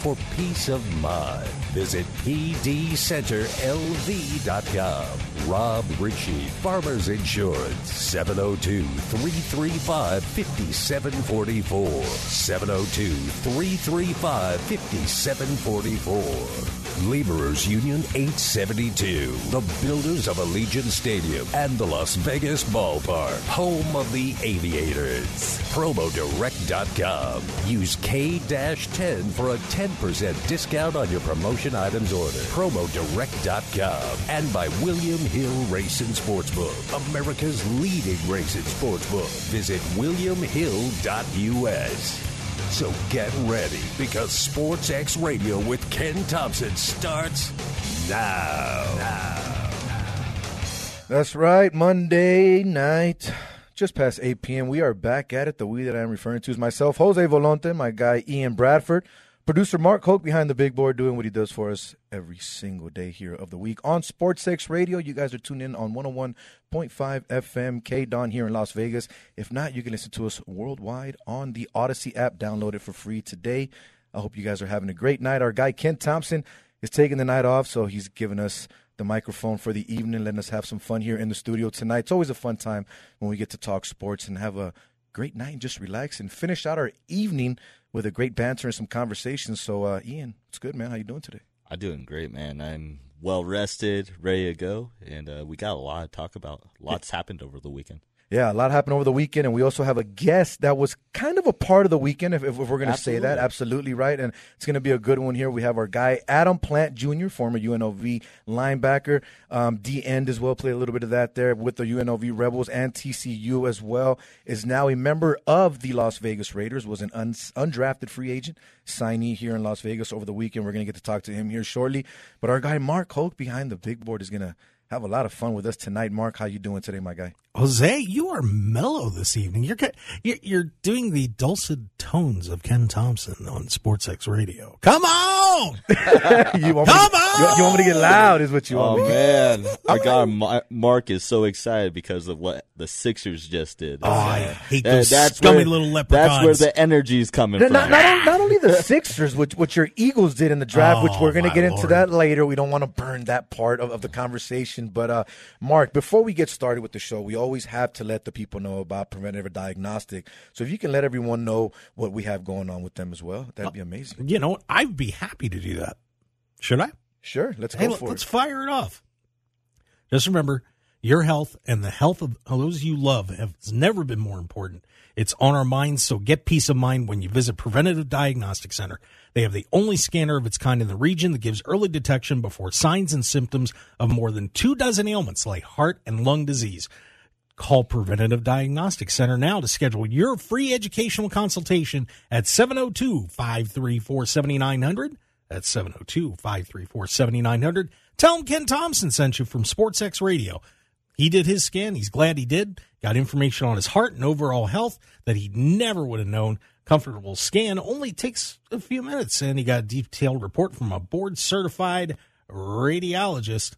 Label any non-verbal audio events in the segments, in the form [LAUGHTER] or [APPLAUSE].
for peace of mind. Visit pdcenterlv.com. Rob Ritchie, Farmers Insurance, 702 335 5744. 702 335 5744. Laborers Union 872, the builders of Allegiant Stadium and the Las Vegas Ballpark, home of the Aviators. Promodirect.com. Use K 10 for a 10% discount on your promotion items order. Promodirect.com. And by William Hill Racing Sportsbook, America's leading racing sportsbook. Visit WilliamHill.us. So get ready because Sports X Radio with Ken Thompson starts now. That's right. Monday night, just past 8 p.m. We are back at it. The we that I'm referring to is myself, Jose Volonte, my guy Ian Bradford, producer Mark Hoke behind the big board doing what he does for us every single day here of the week on Sports X Radio. You guys are tuned in on 101.5 FM K Don here in Las Vegas. If not, you can listen to us worldwide on the Odyssey app. Download it for free today. I hope you guys are having a great night. Our guy Ken Thompson is taking the night off, so he's giving us the microphone for the evening, letting us have some fun here in the studio tonight. It's always a fun time when we get to talk sports and have a great night and just relax and finish out our evening with a great banter and some conversations. So, uh, Ian, it's good, man. How you doing today? I'm doing great, man. I'm well rested, ready to go, and uh, we got a lot to talk about. Lots happened over the weekend. Yeah, a lot happened over the weekend, and we also have a guest that was kind of a part of the weekend, if, if we're going to say that. Absolutely right, and it's going to be a good one here. We have our guy Adam Plant Jr., former UNLV linebacker, um, D end as well, played a little bit of that there with the UNLV Rebels and TCU as well. Is now a member of the Las Vegas Raiders. Was an un- undrafted free agent signee here in Las Vegas over the weekend. We're going to get to talk to him here shortly. But our guy Mark Hoke behind the big board is going to have a lot of fun with us tonight. Mark, how you doing today, my guy? Jose, you are mellow this evening. You're you're, you're doing the dulcet tones of Ken Thompson on Sports X Radio. Come on, [LAUGHS] you want come me to, on. You, you, want me to get loud? Is what you oh, want? Oh man, our guy Mark is so excited because of what the Sixers just did. Oh, I hate those that's scummy where, little leprechauns. That's where the energy is coming not, from. Not, not, not, only the Sixers, which what your Eagles did in the draft, oh, which we're going to get Lord. into that later. We don't want to burn that part of, of the conversation. But uh, Mark, before we get started with the show, we always have to let the people know about preventative diagnostic. So if you can let everyone know what we have going on with them as well, that'd be amazing. You know, I'd be happy to do that. Should I? Sure, let's hey, go for it. let's it. fire it off. Just remember, your health and the health of those you love has never been more important. It's on our minds, so get peace of mind when you visit Preventative Diagnostic Center. They have the only scanner of its kind in the region that gives early detection before signs and symptoms of more than two dozen ailments like heart and lung disease. Call Preventative Diagnostic Center now to schedule your free educational consultation at 702 534 7900. That's 702 534 7900. Tell them Ken Thompson sent you from SportsX Radio. He did his scan. He's glad he did. Got information on his heart and overall health that he never would have known. Comfortable scan only takes a few minutes, and he got a detailed report from a board certified radiologist,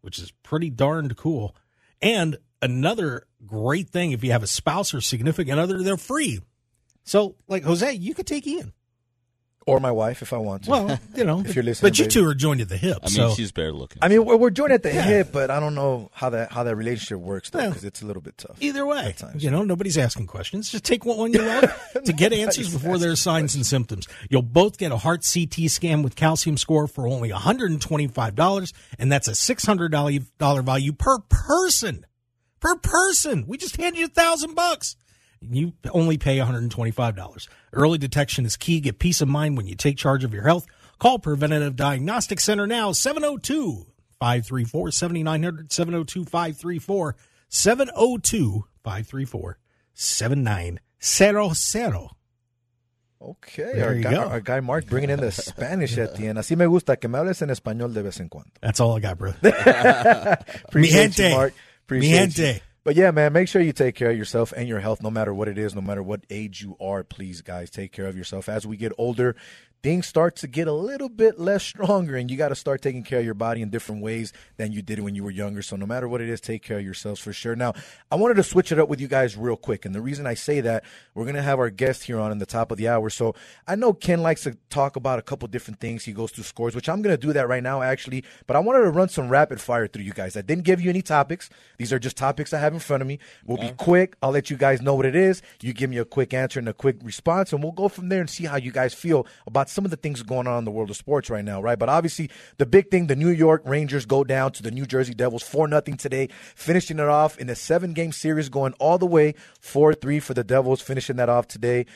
which is pretty darned cool. And another great thing if you have a spouse or significant other, they're free. So, like Jose, you could take Ian. Or my wife, if I want to. Well, you know, [LAUGHS] if you're listening, but you baby. two are joined at the hip. I mean, so. she's better looking. I mean, we're, we're joined at the hip, but I don't know how that how that relationship works though, because it's a little bit tough. Either way, at times. you know, nobody's asking questions. Just take what one you love [LAUGHS] to get answers before there are signs and symptoms. You'll both get a heart CT scan with calcium score for only $125, and that's a $600 value per person. Per person. We just handed you a thousand bucks. You only pay $125. Early detection is key. Get peace of mind when you take charge of your health. Call Preventative Diagnostic Center now, 702 534 7900, 702 534 702 534 7900. Okay, There our guy, go. our guy Mark bringing in the Spanish at the end. Así me gusta que me hables en español de vez en cuando. That's all I got, brother. [LAUGHS] Appreciate you. Mark. Appreciate you. But yeah, man, make sure you take care of yourself and your health, no matter what it is, no matter what age you are. Please, guys, take care of yourself. As we get older, things start to get a little bit less stronger, and you got to start taking care of your body in different ways than you did when you were younger. So, no matter what it is, take care of yourselves for sure. Now, I wanted to switch it up with you guys real quick, and the reason I say that, we're gonna have our guest here on in the top of the hour. So, I know Ken likes to talk about a couple different things. He goes through scores, which I'm gonna do that right now, actually. But I wanted to run some rapid fire through you guys. I didn't give you any topics. These are just topics I have in front of me. We'll be quick. I'll let you guys know what it is. You give me a quick answer and a quick response, and we'll go from there and see how you guys feel about some of the things going on in the world of sports right now, right? But obviously, the big thing, the New York Rangers go down to the New Jersey Devils 4 nothing today, finishing it off in a seven game series, going all the way 4 3 for the Devils, finishing that off today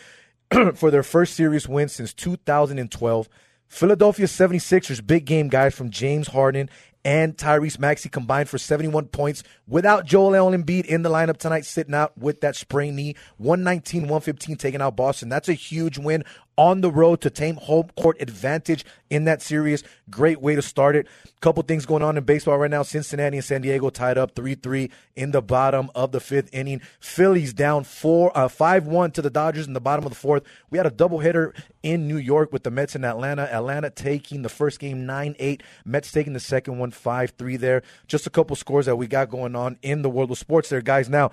[CLEARS THROAT] for their first series win since 2012. Philadelphia 76ers, big game guys from James Harden and Tyrese Maxey combined for 71 points without Joel Embiid in the lineup tonight, sitting out with that sprained knee. 119 115 taking out Boston. That's a huge win on the road to tame home court advantage in that series. Great way to start it. Couple things going on in baseball right now. Cincinnati and San Diego tied up 3 3 in the bottom of the fifth inning. Phillies down 4 uh, 5 1 to the Dodgers in the bottom of the fourth. We had a doubleheader in New York with the Mets in Atlanta. Atlanta taking the first game 9 8. Mets taking the second one 5 3 there. Just a couple scores that we got going on in the world of sports there, guys. Now,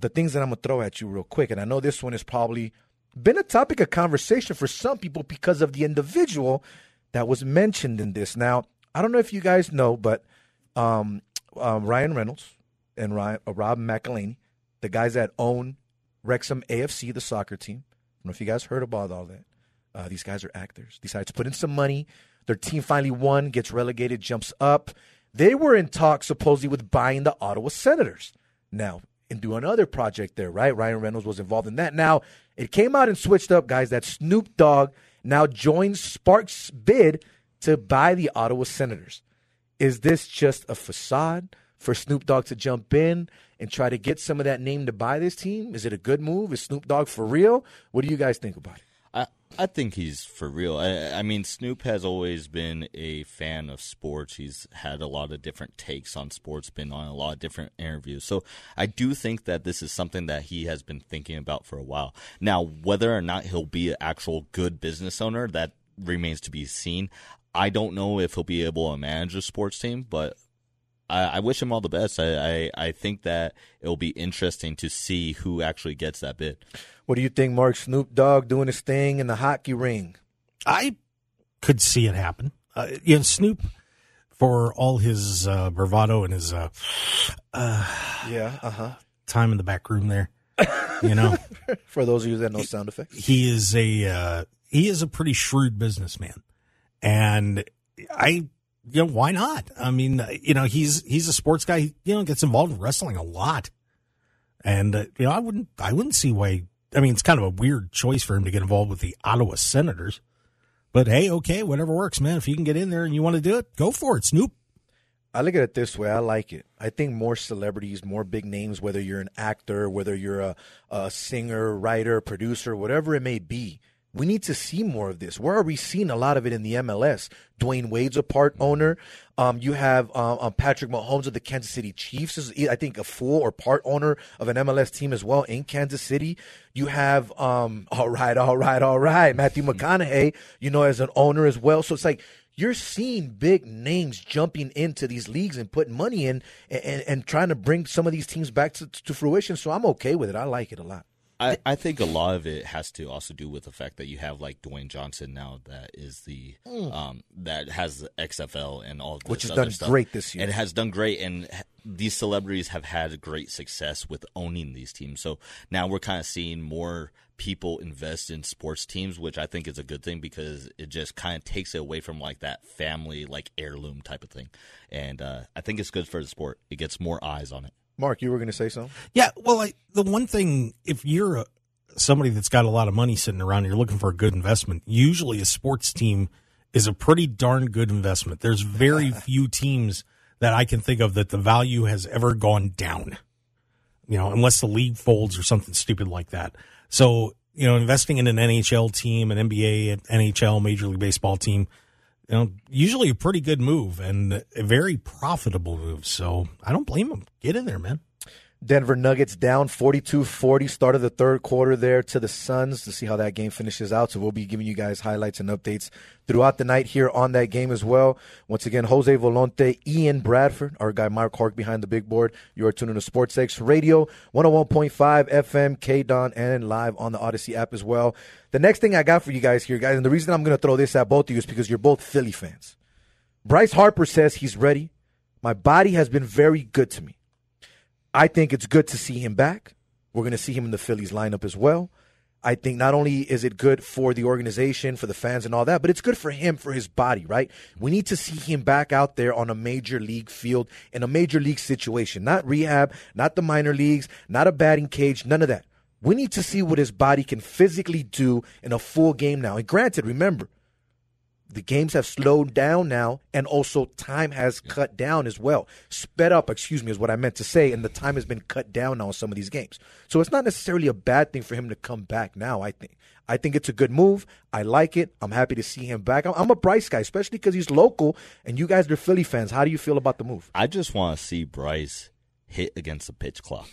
the things that I'm going to throw at you real quick, and I know this one is probably been a topic of conversation for some people because of the individual that was mentioned in this. Now, I don't know if you guys know, but um, um, Ryan Reynolds and Ryan, uh, Rob McElhenney, the guys that own Wrexham AFC, the soccer team. I don't know if you guys heard about all that. Uh, these guys are actors. Decided to put in some money. Their team finally won, gets relegated, jumps up. They were in talks supposedly with buying the Ottawa Senators. Now, and do another project there, right? Ryan Reynolds was involved in that. Now, it came out and switched up, guys, that Snoop Dogg now joins Sparks' bid to buy the Ottawa Senators. Is this just a facade for Snoop Dogg to jump in and try to get some of that name to buy this team? Is it a good move? Is Snoop Dogg for real? What do you guys think about it? I think he's for real. I, I mean, Snoop has always been a fan of sports. He's had a lot of different takes on sports, been on a lot of different interviews. So I do think that this is something that he has been thinking about for a while. Now, whether or not he'll be an actual good business owner, that remains to be seen. I don't know if he'll be able to manage a sports team, but I, I wish him all the best. I, I, I think that it'll be interesting to see who actually gets that bid. What do you think, Mark? Snoop Dogg doing his thing in the hockey ring. I could see it happen. Uh, you know, Snoop, for all his uh, bravado and his uh, Yeah, uh huh. time in the back room there, you know, [LAUGHS] For those of you that know sound effects. he is a uh, he is a pretty shrewd businessman, and I, you know, why not? I mean, you know, he's he's a sports guy. You know, gets involved in wrestling a lot, and uh, you know, I wouldn't I wouldn't see why. I mean, it's kind of a weird choice for him to get involved with the Ottawa Senators. But hey, okay, whatever works, man. If you can get in there and you want to do it, go for it, Snoop. I look at it this way. I like it. I think more celebrities, more big names, whether you're an actor, whether you're a, a singer, writer, producer, whatever it may be, we need to see more of this. Where are we seeing a lot of it in the MLS? Dwyane Wade's a part owner. Um, you have um, um, Patrick Mahomes of the Kansas City Chiefs is, I think, a full or part owner of an MLS team as well in Kansas City. You have, um, [LAUGHS] all right, all right, all right, Matthew McConaughey, you know, as an owner as well. So it's like you're seeing big names jumping into these leagues and putting money in and, and, and trying to bring some of these teams back to, to fruition. So I'm okay with it. I like it a lot. I, I think a lot of it has to also do with the fact that you have like Dwayne Johnson now that is the um that has the XFL and all. Which has done stuff. great this year. and it has done great and these celebrities have had great success with owning these teams so now we're kind of seeing more people invest in sports teams which I think is a good thing because it just kind of takes it away from like that family like heirloom type of thing and uh, I think it's good for the sport it gets more eyes on it Mark, you were going to say something? Yeah, well, I, the one thing, if you're a, somebody that's got a lot of money sitting around and you're looking for a good investment, usually a sports team is a pretty darn good investment. There's very [LAUGHS] few teams that I can think of that the value has ever gone down, you know, unless the league folds or something stupid like that. So, you know, investing in an NHL team, an NBA, an NHL, Major League Baseball team, you know, usually a pretty good move and a very profitable move. So I don't blame them. Get in there, man. Denver Nuggets down 42-40, start of the third quarter there to the Suns to see how that game finishes out. So we'll be giving you guys highlights and updates throughout the night here on that game as well. Once again, Jose Volonte, Ian Bradford, our guy Mark Hark behind the big board. You are tuning to Sports X Radio, 101.5 FM, KDON, and live on the Odyssey app as well. The next thing I got for you guys here, guys, and the reason I'm going to throw this at both of you is because you're both Philly fans. Bryce Harper says he's ready. My body has been very good to me. I think it's good to see him back. We're going to see him in the Phillies lineup as well. I think not only is it good for the organization, for the fans, and all that, but it's good for him, for his body, right? We need to see him back out there on a major league field in a major league situation, not rehab, not the minor leagues, not a batting cage, none of that. We need to see what his body can physically do in a full game now. And granted, remember, the games have slowed down now, and also time has cut down as well. Sped up, excuse me, is what I meant to say, and the time has been cut down now on some of these games. So it's not necessarily a bad thing for him to come back now, I think. I think it's a good move. I like it. I'm happy to see him back. I'm, I'm a Bryce guy, especially because he's local, and you guys are Philly fans. How do you feel about the move? I just want to see Bryce hit against the pitch clock.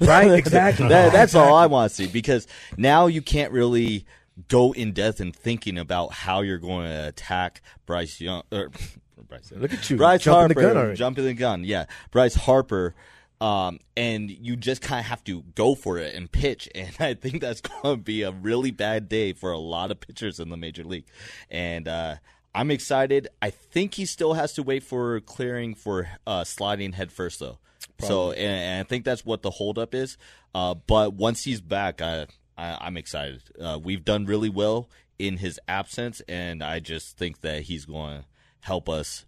right? [LAUGHS] Exactly. That- that's all I want to see because now you can't really go in depth in thinking about how you're going to attack Bryce Young. Or, [LAUGHS] Bryce, Look at you, Bryce jumping the Harper, gun already. jumping the gun. Yeah, Bryce Harper. Um, and you just kind of have to go for it and pitch. [LAUGHS] And I think that's going to be a really bad day for a lot of pitchers in the major league. And uh, I'm excited. I think he still has to wait for clearing for uh, sliding head first, though. So, and, and I think that's what the holdup is. Uh, but once he's back, I, I, I'm excited. Uh, we've done really well in his absence, and I just think that he's going to help us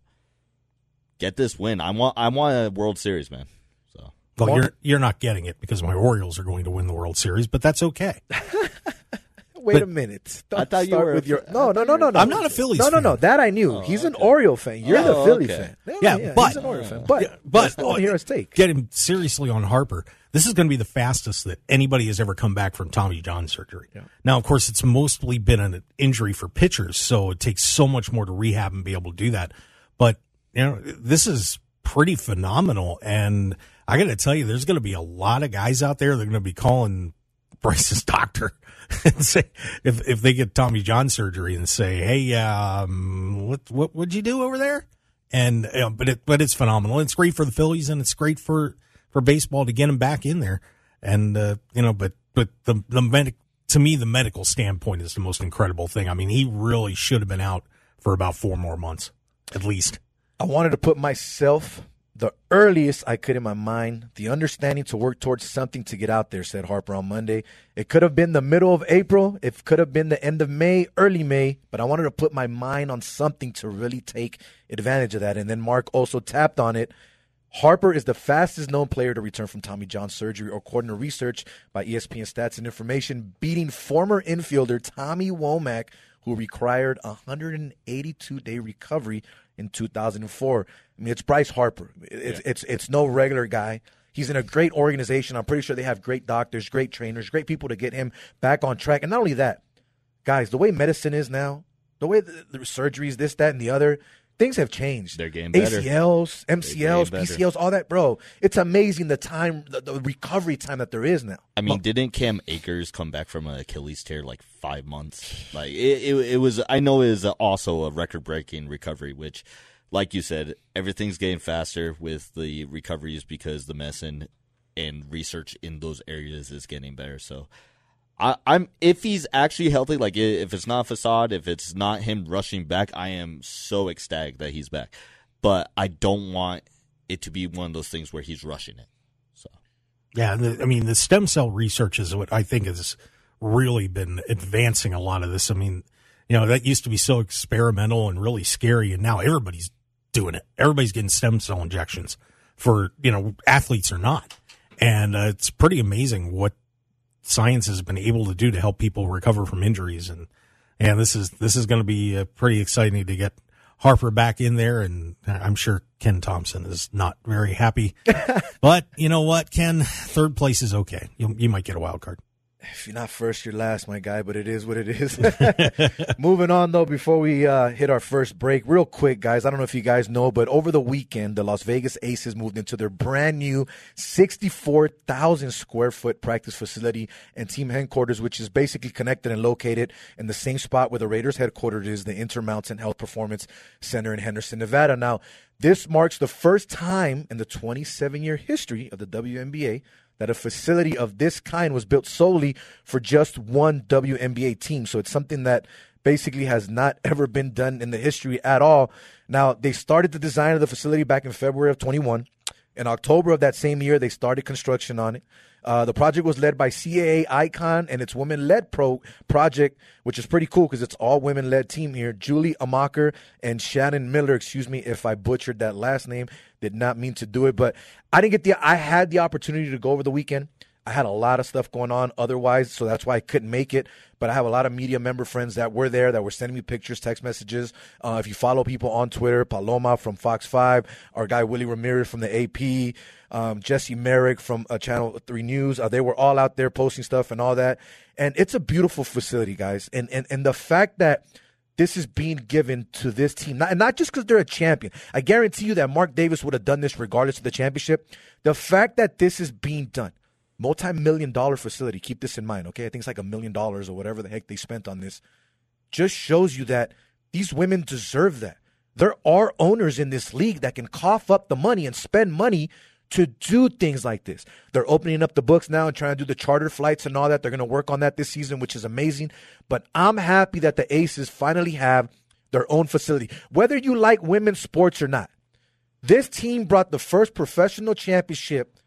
get this win. I want, I want a World Series, man. So Well, you're you're not getting it because my Orioles are going to win the World Series, but that's okay. [LAUGHS] Wait But- a minute. I thought you were with your no, no, no, no, were no. a I'm not a Phillies No, no, no. That I knew. He's an Oriole fan. You're the Oh, Philly okay. fan. Yeah, but- he's an Oriole fan. But Yeah, but I still want to hear his take. Getting seriously on Harper, this is going to be the fastest that anybody has ever come back from Tommy John surgery. Now, of course, it's mostly been an injury for pitchers, so it takes so much more to rehab and be able to do that. But you know, this is pretty phenomenal, and I got to tell you, there's going to be a lot of guys out there that are going to be calling Bryce's [LAUGHS] doctor and say if if they get Tommy John surgery and say, "Hey, um, what what would you do over there?" And uh, but it but it's phenomenal. It's great for the Phillies and it's great for for baseball to get him back in there. And uh, you know, but but the the medic to me the medical standpoint is the most incredible thing. I mean, he really should have been out for about four more months at least. I wanted to put myself the earliest I could in my mind, the understanding to work towards something to get out there, said Harper on Monday. It could have been the middle of April, it could have been the end of May, early May, but I wanted to put my mind on something to really take advantage of that. And then Mark also tapped on it. Harper is the fastest known player to return from Tommy John surgery, according to research by ESPN Stats and Information, beating former infielder Tommy Womack, who required a 182 day recovery in 2004. I mean, it's Bryce Harper. It's it's it's no regular guy. He's in a great organization. I'm pretty sure they have great doctors, great trainers, great people to get him back on track. And not only that, guys, the way medicine is now, the way the, the surgeries, this, that, and the other, things have changed. They're getting better. ACLs, MCLs, better. PCLs, all that, bro. It's amazing the time, the, the recovery time that there is now. I mean, didn't Cam Akers come back from an Achilles tear like five months? Like it, it, it was. I know it is also a record-breaking recovery, which, like you said, everything's getting faster with the recoveries because the medicine and research in those areas is getting better. So, I, I'm if he's actually healthy, like if it's not facade, if it's not him rushing back, I am so ecstatic that he's back. But I don't want it to be one of those things where he's rushing it. So. Yeah, the, I mean, the stem cell research is what I think has really been advancing a lot of this. I mean, you know, that used to be so experimental and really scary, and now everybody's doing it. Everybody's getting stem cell injections. for you know athletes or not, and uh, it's pretty amazing what science has been able to do to help people recover from injuries and and this is this is going to be uh, pretty exciting to get Harper back in there, and I'm sure Ken Thompson is not very happy. [LAUGHS] but you know what, Ken? Third place is okay. You, you might get a wild card if you're not first, you're last, my guy, but it is what it is. [LAUGHS] Moving on, though, before we uh, hit our first break, real quick, guys, I don't know if you guys know, but over the weekend, the Las Vegas Aces moved into their brand new 64,000 square foot practice facility and team headquarters, which is basically connected and located in the same spot where the Raiders headquarters is, the Intermountain Health Performance Center in Henderson, Nevada. Now, this marks the first time in the 27 year history of the WNBA that a facility of this kind was built solely for just one WNBA team. So it's something that basically has not [LAUGHS] ever been done in the history at all. Now, they started the design of the facility back in February of 21. In October of that same year, they started construction on it. Uh, the project was led by CAA Icon and its women-led pro project, which is pretty cool because it's all women-led team here. Julie Amaker and Shannon Miller. Excuse me if I butchered that last name. Did not mean to do it, but I didn't get the. I had the opportunity to go over the weekend. I had a lot of stuff going on otherwise, so that's why I couldn't make it. But I have a lot of media member friends that were there that were sending me pictures, text messages. Uh, if you follow people on Twitter, Paloma from Fox 5, our guy Willie Ramirez from the AP, um, Jesse Merrick from uh, Channel 3 News, uh, they were all out there posting stuff and all that. And it's a beautiful facility, guys. And, and, and the fact that this is being given to this team, not, and not just because they're a champion. I guarantee you that Mark Davis would have done this regardless of the championship. The fact that this is being done – multi-million dollar facility. Keep this in mind, okay? I think it's like a million dollars or whatever the heck they spent on this. Just shows you that these women deserve that. There are owners in this league that can cough up the money and spend money to do things like this. They're opening up the books now and trying to do the charter flights and all that. They're going to work on that this season, which is amazing. But I'm happy that the Aces finally have their own facility. Whether you like women's sports or not, this team brought the first professional championship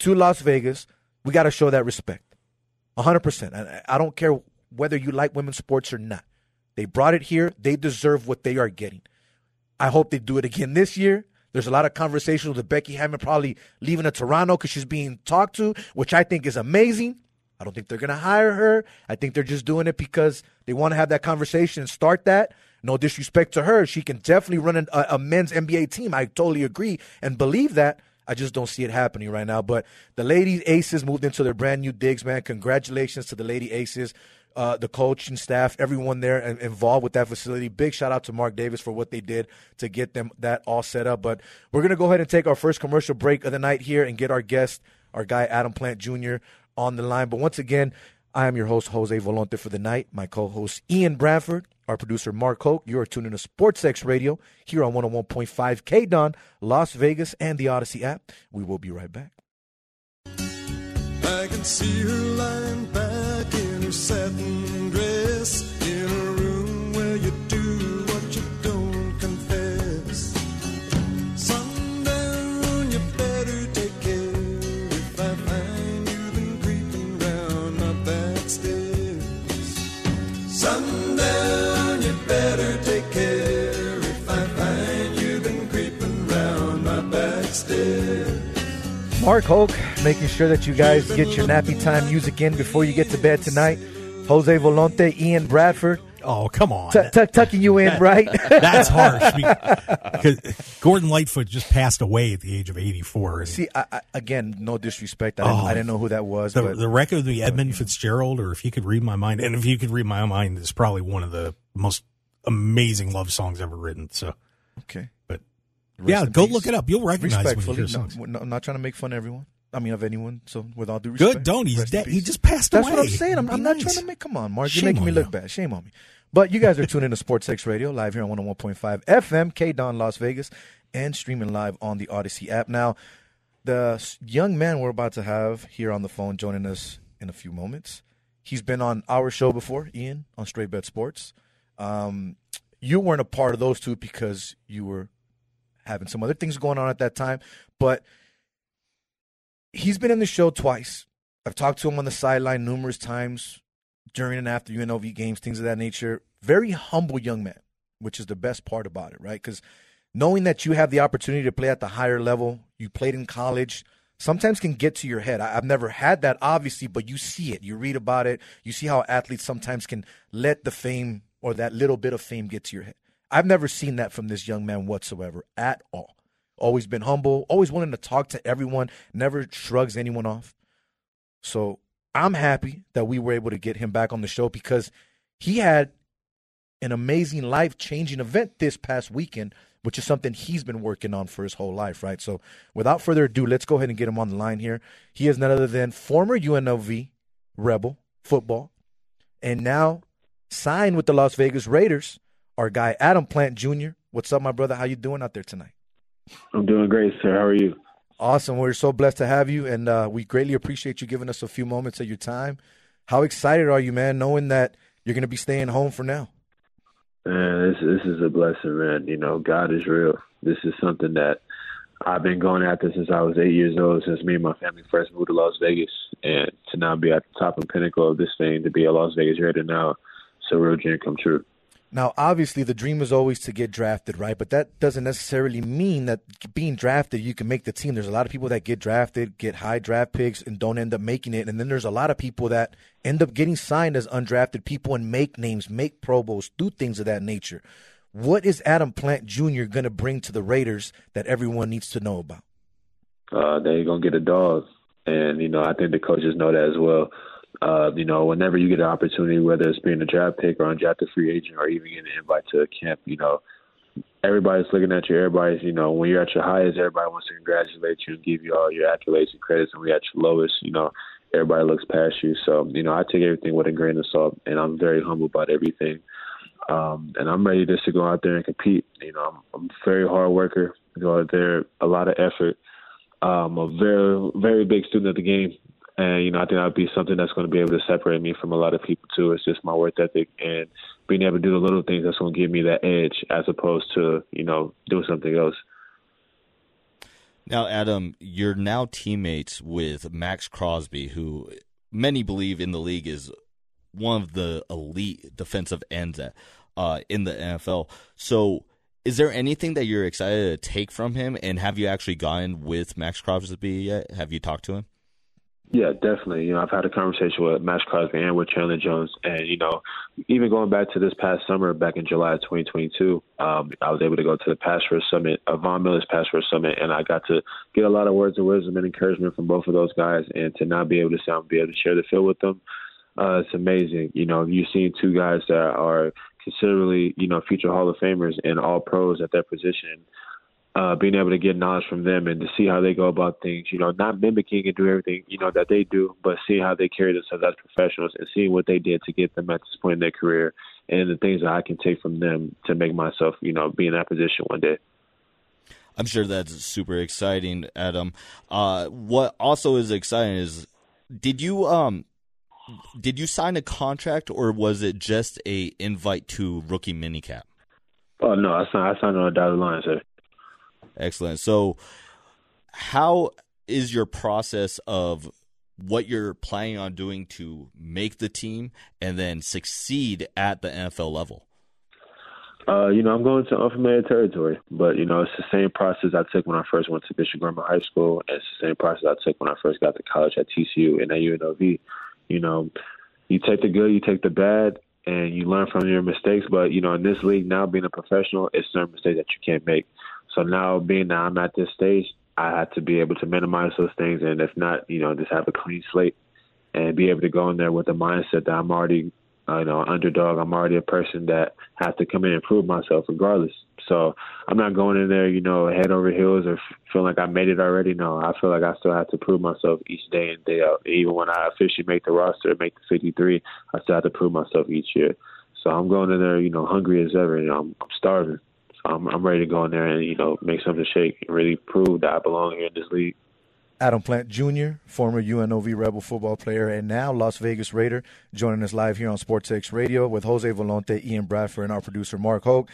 to Las Vegas, we got to show that respect. 100%. And I don't care whether you like women's sports or not. They brought it here. They deserve what they are getting. I hope they do it again this year. There's a lot of conversations with Becky Hammon probably leaving to Toronto because she's being talked to, which I think is amazing. I don't think they're going to hire her. I think they're just doing it because they want to have that conversation and start that. No disrespect to her. She can definitely run a, a men's NBA team. I totally agree and believe that. I just don't see it happening right now. But the Lady Aces moved into their brand new digs, man. Congratulations to the Lady Aces. Uh, the coach and staff, everyone there involved with that facility. Big shout out to Mark Davis for what they did to get them that all set up. But we're going to go ahead and take our first commercial break of the night here and get our guest, our guy Adam Plant Jr., on the line. But once again, I am your host, Jose Volonte, for the night. My co host, Ian Bradford. Our producer, Mark Hoke. You are tuning to SportsX Radio here on 101.5 K Don, Las Vegas, and the Odyssey app. We will be right back. I Mark Hoke, making sure that you guys get your nappy time music in before you get to bed tonight. Jose Volonte, Ian Bradford. Oh, come on. T- t- tucking you in, that, right? [LAUGHS] That's harsh. [LAUGHS] Because Gordon Lightfoot just passed away at the age of 84. See, I, I, again, no disrespect. I didn't, oh, I didn't, know who that was. The, but, the record of the Edmund Fitzgerald, or If You Could Read My Mind, and If You Could Read My Mind is probably one of the most amazing love songs ever written. So, okay. Yeah, go peace. look it up. You'll recognize Respectfully, no, I'm not trying to make fun of everyone. I mean, of anyone. So, with all due respect, good. Don't he's dead. He just passed That's away. That's what I'm saying. I'm, I'm not trying to make. Come on, Mark. You're making me look bad. Shame on me. But you guys are tuning to Sports X Radio live here on 101.5 FM, K Don Las Vegas, and streaming live on the Odyssey app. Now, the young man we're about to have here on the phone joining us in a few moments. He's been on our show before, Ian, on Straight Bet Sports. Um, you weren't a part of those two because you were having some other things going on at that time. But he's been in the show twice. I've talked to him on the sideline numerous times during and after UNLV games, things of that nature. Very humble young man, which is the best part about it, right? Because knowing that you have the opportunity to play at the higher level, you played in college, sometimes can get to your head. I, have never had that, obviously, but you see it. You read about it. You see how athletes sometimes can let the fame or that little bit of fame get to your head. I've never seen that from this young man whatsoever at all. Always been humble, always willing to talk to everyone, never shrugs anyone off. So I'm happy that we were able to get him back on the show because he had an amazing life changing event this past weekend, which is something he's been working on for his whole life, right? So without further ado, let's go ahead and get him on the line here. He is none other than former UNLV Rebel football and now signed with the Las Vegas Raiders, our guy Adam Plant Jr. What's up, my brother? How you doing out there tonight? I'm doing great, sir. How are you? Awesome. We're so blessed to have you, and uh, we greatly appreciate you giving us a few moments of your time. How excited are you, man, knowing that you're going to be staying home for now? Man, this this is a blessing, man. You know, God is real. This is something that I've been going after since I was eight years old, since me and my family first moved to Las Vegas, and to now be at the top and pinnacle of this thing, to be a Las Vegas Raider now, it's a real dream come true. Now, obviously, the dream is always to get drafted, right? But that doesn't necessarily mean that being drafted, you can make the team. There's a lot of people that get drafted, get high draft picks, and don't end up making it. And then there's a lot of people that end up getting signed as undrafted people and make names, make Pro Bowls, do things of that nature. What is Adam Plant Jr. going to bring to the Raiders that everyone needs to know about? Uh, they're going to get a dog. And, you know, I think the coaches know that as well. Uh, you know, whenever you get an opportunity, whether it's being a draft pick or undrafted free agent or even getting an invite to a camp, you know, everybody's looking at you. Everybody's, you know, when you're at your highest, everybody wants to congratulate you and give you all your accolades and credits. And when you're at your lowest, you know, everybody looks past you. So, you know, I take everything with a grain of salt, and I'm very humble about everything. Um, and I'm ready just to go out there and compete. You know, I'm, I'm a very hard worker. Go out there, a lot of effort. I'm a very, very big student of the game. And, you know, I think that would be something that's going to be able to separate me from a lot of people, too. It's just my work ethic and being able to do the little things that's going to give me that edge as opposed to, you know, doing something else. Now, Adam, you're now teammates with Maxx Crosby, who many believe in the league is one of the elite defensive ends uh, in the NFL. So, is there anything that you're excited to take from him? And have you actually gotten with Maxx Crosby yet? Have you talked to him? Yeah, definitely. You know, I've had a conversation with Maxx Crosby and with Chandler Jones, and you know, even going back to this past summer, back in July of 2022, um, I was able to go to the Pass Rush Summit, uh, Von Miller's Pass Rush Summit, and I got to get a lot of words of wisdom and encouragement from both of those guys, and to not be able to sound, be able to share the field with them, uh, it's amazing. You know, you've seen two guys that are considerably, you know, future Hall of Famers and all pros at their position uh, being able to get knowledge from them and to see how they go about things, you know, not mimicking and do everything, you know, that they do, but seeing how they carry themselves as professionals and seeing what they did to get them at this point in their career and the things that I can take from them to make myself, you know, be in that position one day. I'm sure that's super exciting, Adam. Uh, what also is exciting is, did you um, did you sign a contract or was it just a invite to rookie minicamp? Oh no, I signed I signed on a dotted line, sir. Excellent. So, how is your process of what you're planning on doing to make the team and then succeed at the NFL level? Uh, you know, I'm going to unfamiliar territory, but you know, it's the same process I took when I first went to Bishop Gorman High School, and it's the same process I took when I first got to college at TCU and at UNLV. You know, you take the good, you take the bad, and you learn from your mistakes. But you know, in this league now, being a professional, it's certain mistakes that you can't make. So now, being that I'm at this stage, I have to be able to minimize those things, and if not, you know, just have a clean slate and be able to go in there with the mindset that I'm already, uh, you know, underdog. I'm already a person that has to come in and prove myself regardless. So I'm not going in there, you know, head over heels or feeling like I made it already. No, I feel like I still have to prove myself each day and day out. Even when I officially make the roster, make the 53, I still have to prove myself each year. So I'm going in there, you know, hungry as ever. You know, I'm, I'm starving. I'm, I'm ready to go in there and you know make something shake and really prove that I belong here in this league. Adam Plant Jr., former UNLV Rebel football player and now Las Vegas Raider, joining us live here on SportsX Radio with Jose Volonte, Ian Bradford, and our producer Mark Hoke.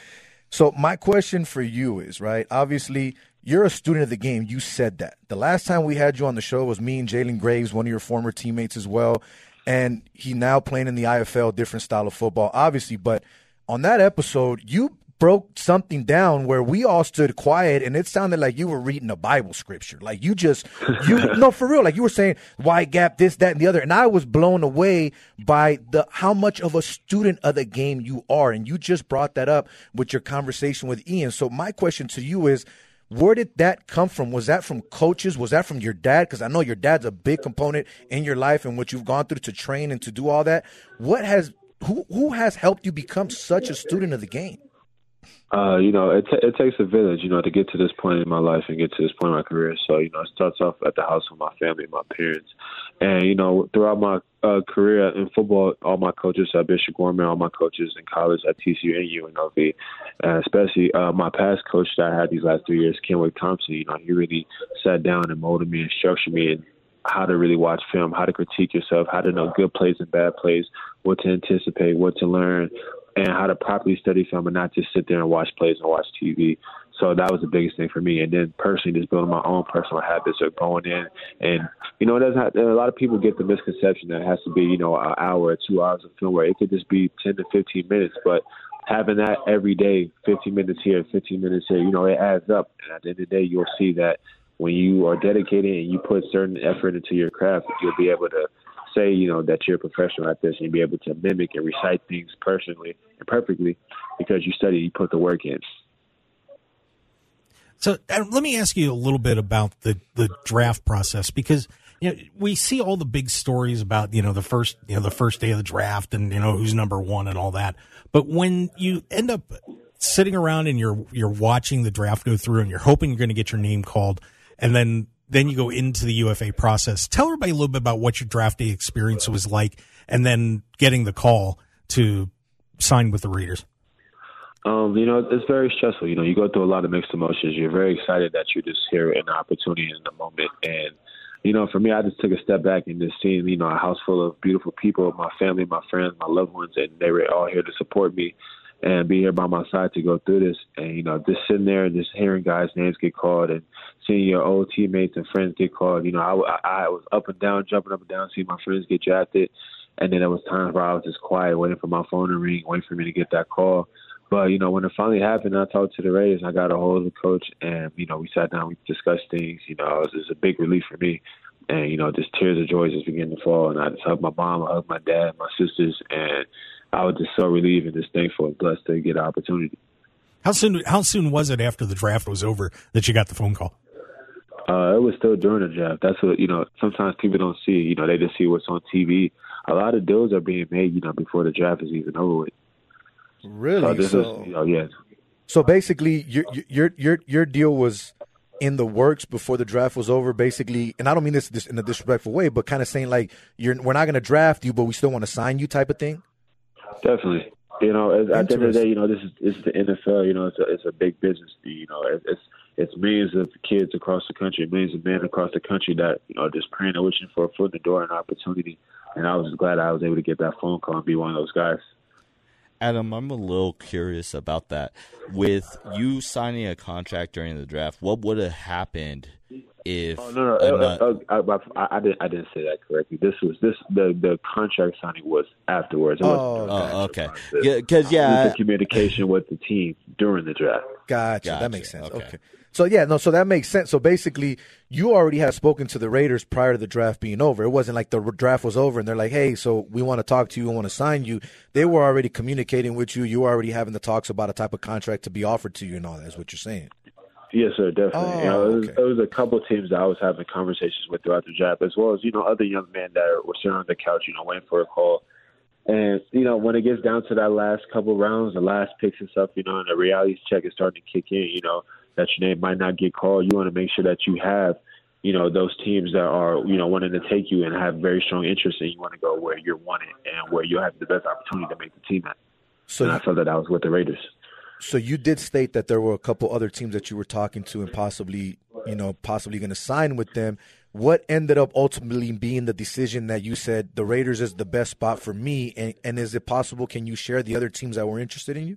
So my question for you is, right? Obviously, you're a student of the game. You said that. The last time we had you on the show was me and Jalen Graves, one of your former teammates as well. And he now playing in the IFL, different style of football, obviously. But on that episode, you broke something down where we all stood quiet and it sounded like you were reading a Bible scripture. Like you just, you, [LAUGHS] no, for real. Like you were saying wide gap, this, that, and the other. And I was blown away by the, how much of a student of the game you are. And you just brought that up with your conversation with Ian. So my question to you is, where did that come from? Was that from coaches? Was that from your dad? Because I know your dad's a big component in your life and what you've gone through to train and to do all that. What has who who has helped you become such a student of the game? Uh, you know, it t- it takes a village, you know, to get to this point in my life and get to this point in my career. So, you know, it starts off at the house with my family, my parents, and you know, throughout my uh, career in football, all my coaches at Bishop Gorman, all my coaches in college at TCU and UNLV, uh, especially uh, my past coach that I had these last three years, Kenwick Thompson. You know, he really sat down and molded me and structured me and how to really watch film, how to critique yourself, how to know good plays and bad plays, what to anticipate, what to learn, and how to properly study film and not just sit there and watch plays and watch TV. So that was the biggest thing for me. And then personally, just building my own personal habits of going in and you know, it doesn't have, a lot of people get the misconception that it has to be you know an hour or two hours of film where it could just be ten to fifteen minutes, but having that every day, 15 minutes here, 15 minutes here, you know, it adds up. And at the end of the day, you'll see that when you are dedicated and you put certain effort into your craft, you'll be able to say, you know, that you're a professional at this and be able to mimic and recite things personally and perfectly because you study, you put the work in. So uh, let me ask you a little bit about the, the draft process because you know, we see all the big stories about, you know, the first, you know, the first day of the draft and, you know, who's number one and all that. But when you end up sitting around and you're, you're watching the draft go through and you're hoping you're going to get your name called and then, then you go into the UFA process. Tell everybody a little bit about what your draft day experience was like and then getting the call to sign with the Raiders. Um, you know, it's very stressful. You know, you go through a lot of mixed emotions. You're very excited that you're just here in the opportunity in the moment. And, you know, for me, I just took a step back and just seeing, you know, a house full of beautiful people, my family, my friends, my loved ones, and they were all here to support me and be here by my side to go through this. And, you know, just sitting there and just hearing guys' names get called and seeing your old teammates and friends get called. You know, I, I was up and down, jumping up and down, seeing my friends get drafted. And then there was times where I was just quiet, waiting for my phone to ring, waiting for me to get that call. But you know, when it finally happened, I talked to the Rays. I got a hold of the coach, and you know, we sat down, we discussed things. You know, it was, was a big relief for me, and you know, just tears of joy just began to fall. And I just hugged my mom, I hugged my dad, my sisters, and I was just so relieved and just thankful and blessed to get an opportunity. How soon? How soon was it after the draft was over that you got the phone call? Uh, it was still during the draft. That's what you know. Sometimes people don't see. You know, they just see what's on TV. A lot of deals are being made, you know, before the draft is even over with. Really? So this So, is, you know, yeah. so basically, your your your your deal was in the works before the draft was over. Basically, and I don't mean this, this in a disrespectful way, but kind of saying like, you're we're not going to draft you, but we still want to sign you, type of thing. Definitely. You know, at, the end of the day, you know, this is is the NFL. You know, it's a it's a big business. You know, it's it's millions of kids across the country, millions of men across the country that you know are just praying and wishing for a foot in the door and an opportunity. And I was glad I was able to get that phone call and be one of those guys. Adam, I'm a little curious about that. With you signing a contract during the draft, what would have happened if Oh no, no, ano- uh, uh, I, I, I didn't I didn't say that correctly. This was this the the contract signing was afterwards. It Oh, Oh, okay. because process. Yeah, 'cause, yeah, It the communication with the team during the draft. Gotcha. Gotcha. That makes sense. Okay. Okay. So yeah, no, so that makes sense. So basically, you already had spoken to the Raiders prior to the draft being over. It wasn't like the draft was over and they're like, "Hey, so we want to talk to you, we want to sign you." They were already communicating with you. You were already having the talks about a type of contract to be offered to you and all that. Is what you're saying? Yes, sir, definitely. Oh, you know, oh, it was, okay. it was a couple of teams that I was having conversations with throughout the draft, as well as you know other young men that were sitting on the couch, you know, waiting for a call. And you know, when it gets down to that last couple of rounds, the last picks and stuff, you know, and the reality check is starting to kick in. You know, that your name might not get called. You want to make sure that you have, you know, those teams that are you know wanting to take you and have very strong interest, and you want to go where you're wanted and where you have the best opportunity to make the team at. So and I felt that that was with the Raiders. So you did state that there were a couple other teams that you were talking to and possibly, you know, possibly going to sign with them. What ended up ultimately being the decision that you said the Raiders is the best spot for me? And, and is it possible? Can you share the other teams that were interested in you?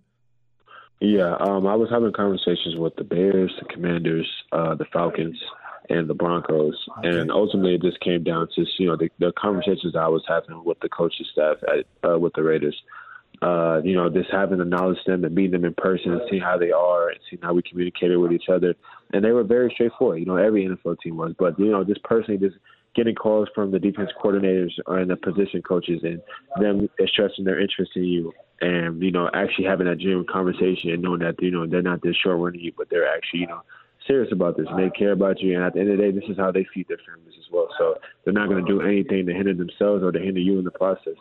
Yeah, um, I was having conversations with the Bears, the Commanders, uh, the Falcons, and the Broncos, and ultimately it just came down to you know the, the conversations I was having with the coaching staff at uh, with the Raiders. Uh, you know, just having to acknowledge them and meeting them in person and seeing how they are and seeing how we communicated with each other. And they were very straightforward. You know, every NFL team was. But, you know, just personally, just getting calls from the defense coordinators or and the position coaches and them expressing their interest in you and, you know, actually having that genuine conversation and knowing that, you know, they're not just short running you, but they're actually, you know, serious about this and they care about you. And at the end of the day, this is how they feed their families as well. So they're not going to do anything to hinder themselves or to hinder you in the process.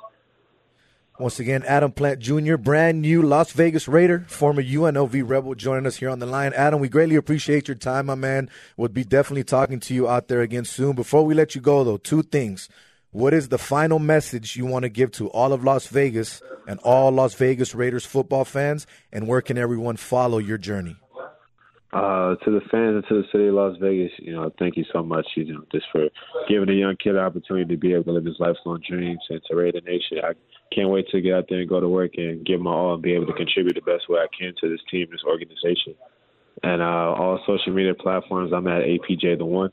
Once again, Adam Plant Jr., brand new Las Vegas Raider, former UNLV Rebel, joining us here on the line. Adam, we greatly appreciate your time, my man. We'll be definitely talking to you out there again soon. Before we let you go, though, two things. What is the final message you want to give to all of Las Vegas and all Las Vegas Raiders football fans? And where can everyone follow your journey? Uh, to the fans and to the city of Las Vegas, you know, thank you so much, you know, just for giving a young kid an opportunity to be able to live his lifelong dreams and to Raider Nation. I can't wait to get out there and go to work and give my all and be able to contribute the best way I can to this team, this organization. And uh, all social media platforms, I'm at APJ the One.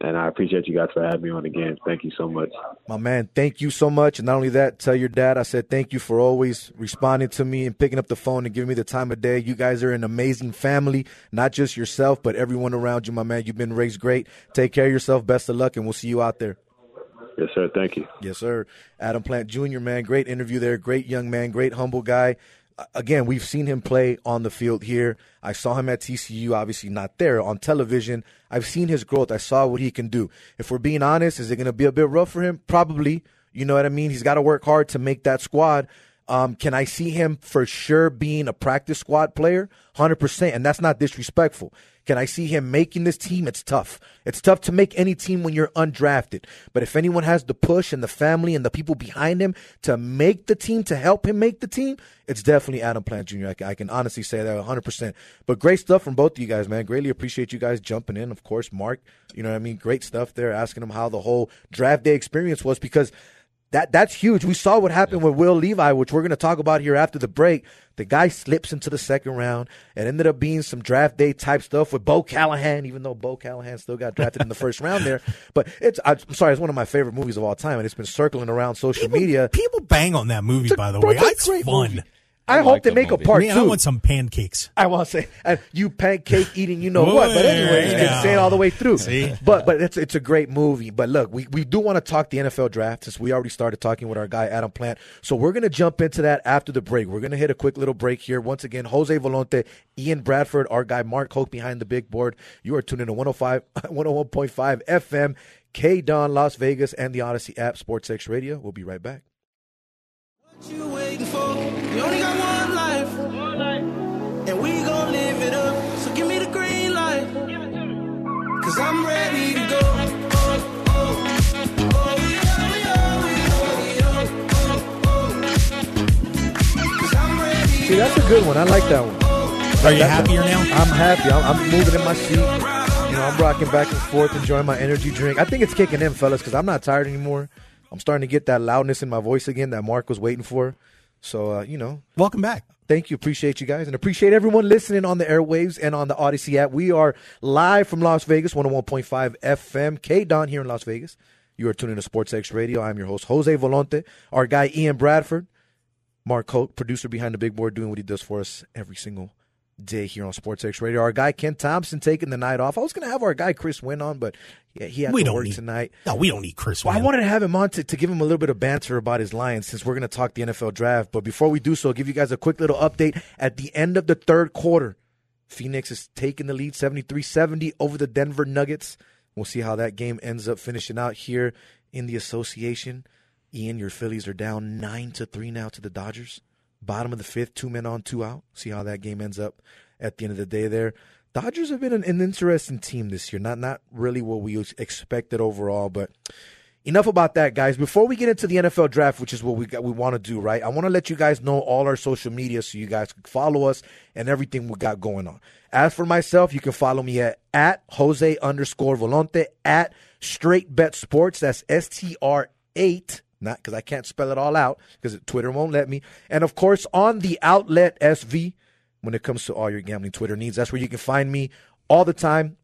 And I appreciate you guys for having me on again. Thank you so much. My man, thank you so much. And not only that, tell your dad I said thank you for always responding to me and picking up the phone and giving me the time of day. You guys are an amazing family, not just yourself, but everyone around you, my man. You've been raised great. Take care of yourself. Best of luck, and we'll see you out there. Yes, sir. Thank you. Yes, sir. Adam Plant Jr., man. Great interview there. Great young man. Great humble guy. Again, we've seen him play on the field here. I saw him at TCU, obviously not there, on television. I've seen his growth. I saw what he can do. If we're being honest, is it going to be a bit rough for him? Probably. You know what I mean? He's got to work hard to make that squad. Um, can I see him for sure being a practice squad player? 100%. And that's not disrespectful. Can I see him making this team? It's tough. It's tough to make any team when you're undrafted. But if anyone has the push and the family and the people behind him to make the team, to help him make the team, it's definitely Adam Plant Jr. I can, I can honestly say that 100%. But great stuff from both of you guys, man. Greatly appreciate you guys jumping in. Of course, Mark, you know what I mean? Great stuff there, asking him how the whole draft day experience was because – that that's huge. We saw what happened with Will Levis, which we're going to talk about here after the break. The guy slips into the second round. and ended up being some draft day type stuff with Bo Callahan, even though Bo Callahan still got drafted in the first round there. [LAUGHS] But it's I'm sorry, it's one of my favorite movies of all time, and it's been circling around social people, media. People bang on that movie, by the way. It's, it's fun. Movie. I, I hope they make movie. a part Man, two. I want some pancakes. I want to say uh, you pancake eating, you know what? But anyway, yeah. it's saying all the way through. See? But but it's it's a great movie. But look, we, we do want to talk the NFL draft since we already started talking with our guy Adam Plant. So we're gonna jump into that after the break. We're gonna hit a quick little break here. Once again, Jose Volonte, Ian Bradford, our guy Mark Hoke behind the big board. You are tuning to 105 [LAUGHS] 101.5 FM, K Don Las Vegas, and the Odyssey app, Sports X Radio. We'll be right back. What you waiting for? You only got one life. One life. And we gon' live it up. So give me the green light. Cause I'm ready to go. See, that's a good one. I like that one. Are you happier now? I'm happy. I'm, I'm, moving in my seat. You know, I'm rocking back and forth, enjoying my energy drink. I think it's kicking in, fellas, because I'm not tired anymore. I'm starting to get that loudness in my voice again that Mark was waiting for. So, uh, you know. Welcome back. Thank you. Appreciate you guys and appreciate everyone listening on the airwaves and on the Odyssey app. We are live from Las Vegas, 101.5 FM, K Don here in Las Vegas. You are tuning to Sports X Radio. I'm your host, Jose Volonte. Our guy, Ian Bradford. Mark Hoke, producer behind the big board, doing what he does for us every single day here on Sports X Radio. Our guy Ken Thompson taking the night off. I was going to have our guy Chris Wynn on, but yeah, he had we to don't work need, tonight. No, we don't need Chris. Well, Wynn. I wanted to have him on to, to give him a little bit of banter about his Lions since we're going to talk the NFL draft. But before we do so, I'll give you guys a quick little update. At the end of the third quarter, Phoenix is taking the lead 73-70 over the Denver Nuggets. We'll see how that game ends up finishing out here in the association. Ian, your Phillies are down nine to three now to the Dodgers. Bottom of the fifth, two men on, two out. See how that game ends up at the end of the day there. Dodgers have been an, an interesting team this year. Not not really what we expected overall, but enough about that, guys. Before we get into the NFL draft, which is what we got, we want to do, right? I want to let you guys know all our social media so you guys can follow us and everything we got going on. As for myself, you can follow me at at Jose underscore Volonte at Straight Bet Sports. That's S T R eight not because I can't spell it all out because Twitter won't let me. And of course, on the outlet SV, when it comes to all your gambling Twitter needs, that's where you can find me all the time,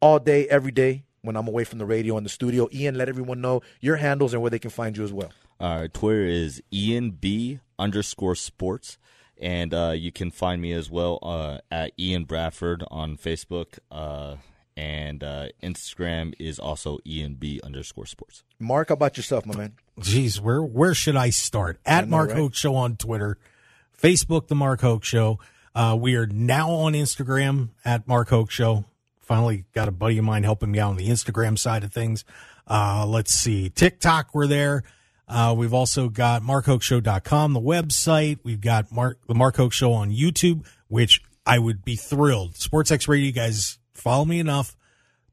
all day, every day when I'm away from the radio and the studio. Ian, let everyone know your handles and where they can find you as well. Our Twitter is Ian B underscore sports. And uh, you can find me as well uh, at Ian Bradford on Facebook. And uh, Instagram is also Ian B underscore sports. Mark, how about yourself, my man? Geez, where where should I start? At know, Mark right? Hoke Show on Twitter, Facebook, The Mark Hoke Show. Uh, we are now on Instagram at Mark Hoke Show. Finally got a buddy of mine helping me out on the Instagram side of things. Uh, let's see. TikTok, we're there. Uh, we've also got markhokeshow.com, the website. We've got Mark, the Mark Hoke Show on YouTube, which I would be thrilled. Sports X Radio, you guys follow me enough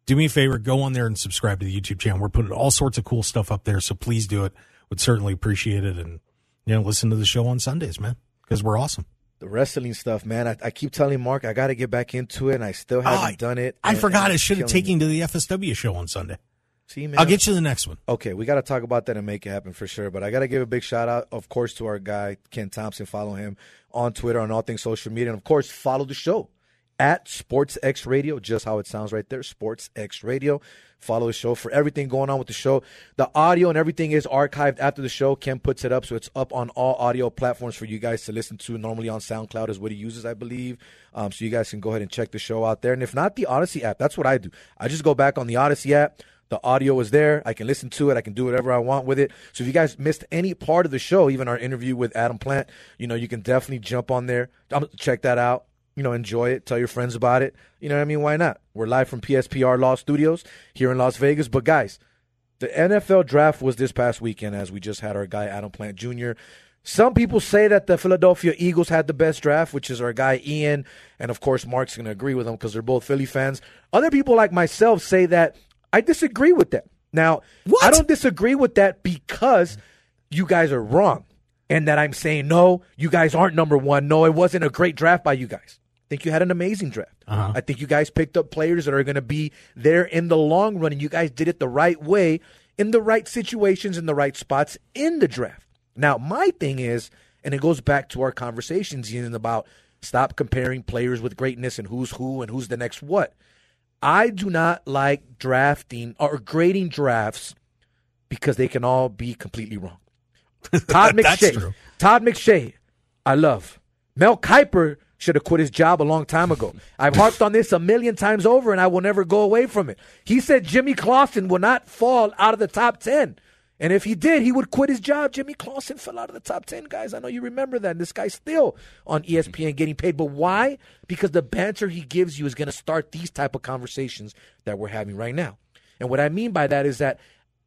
do me a favor, go on there and subscribe to the YouTube channel. We're putting all sorts of cool stuff up there, so please do it. Would certainly appreciate it, and you know, listen to the show on Sundays, man, because we're awesome. The wrestling stuff, man. I, I keep telling Mark I got to get back into it, and I still haven't I- done it. I and- forgot and I should have taken you to the FSW show on Sunday. See, man, I'll get you the next one. Okay, we got to talk about that and make it happen for sure. But I got to give a big shout out, of course, to our guy Ken Thompson. Follow him on Twitter on all things social media, and of course, follow the show at SportsX Radio, just how it sounds right there, SportsX Radio. Follow the show for everything going on with the show. The audio and everything is archived after the show. Ken puts it up, so it's up on all audio platforms for you guys to listen to. Normally on SoundCloud is what he uses, I believe. Um, so you guys can go ahead and check the show out there. And if not, the Odyssey app. That's what I do. I just go back on the Odyssey app. The audio is there. I can listen to it. I can do whatever I want with it. So if you guys missed any part of the show, even our interview with Adam Plant, you know, you can definitely jump on there. Check that out. You know, enjoy it. Tell your friends about it. You know what I mean? Why not? We're live from PSBR Law Studios here in Las Vegas. But guys, the NFL draft was this past weekend as we just had our guy Adam Plant Jr. Some people say that the Philadelphia Eagles had the best draft, which is our guy Ian, and of course Mark's going to agree with them because they're both Philly fans. Other people like myself say that I disagree with that. Now, What? I don't disagree with that because you guys are wrong, and that I'm saying no, you guys aren't number one. No, it wasn't a great draft by you guys. I think you had an amazing draft. Uh-huh. I think you guys picked up players that are going to be there in the long run, and you guys did it the right way, in the right situations, in the right spots in the draft. Now, my thing is, and it goes back to our conversations Ian, about stop comparing players with greatness and who's who and who's the next what. I do not like drafting or grading drafts because they can all be completely wrong. [LAUGHS] Todd McShay. Todd McShay, I love. Mel Kiper should have quit his job a long time ago. I've harped on this a million times over, and I will never go away from it. He said Jimmy Clausen will not fall out of the top 10. And if he did, he would quit his job. Jimmy Clausen fell out of the top 10, guys. I know you remember that. And this guy's still on ESPN getting paid. But why? Because the banter he gives you is going to start these type of conversations that we're having right now. And what I mean by that is that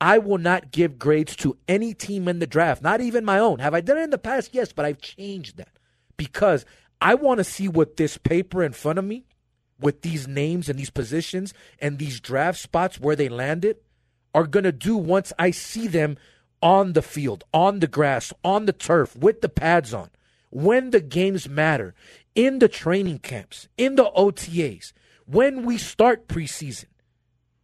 I will not give grades to any team in the draft, not even my own. Have I done it in the past? Yes, but I've changed that because I want to see what this paper in front of me with these names and these positions and these draft spots where they landed are going to do once I see them on the field, on the grass, on the turf, with the pads on, when the games matter, in the training camps, in the OTAs, when we start preseason.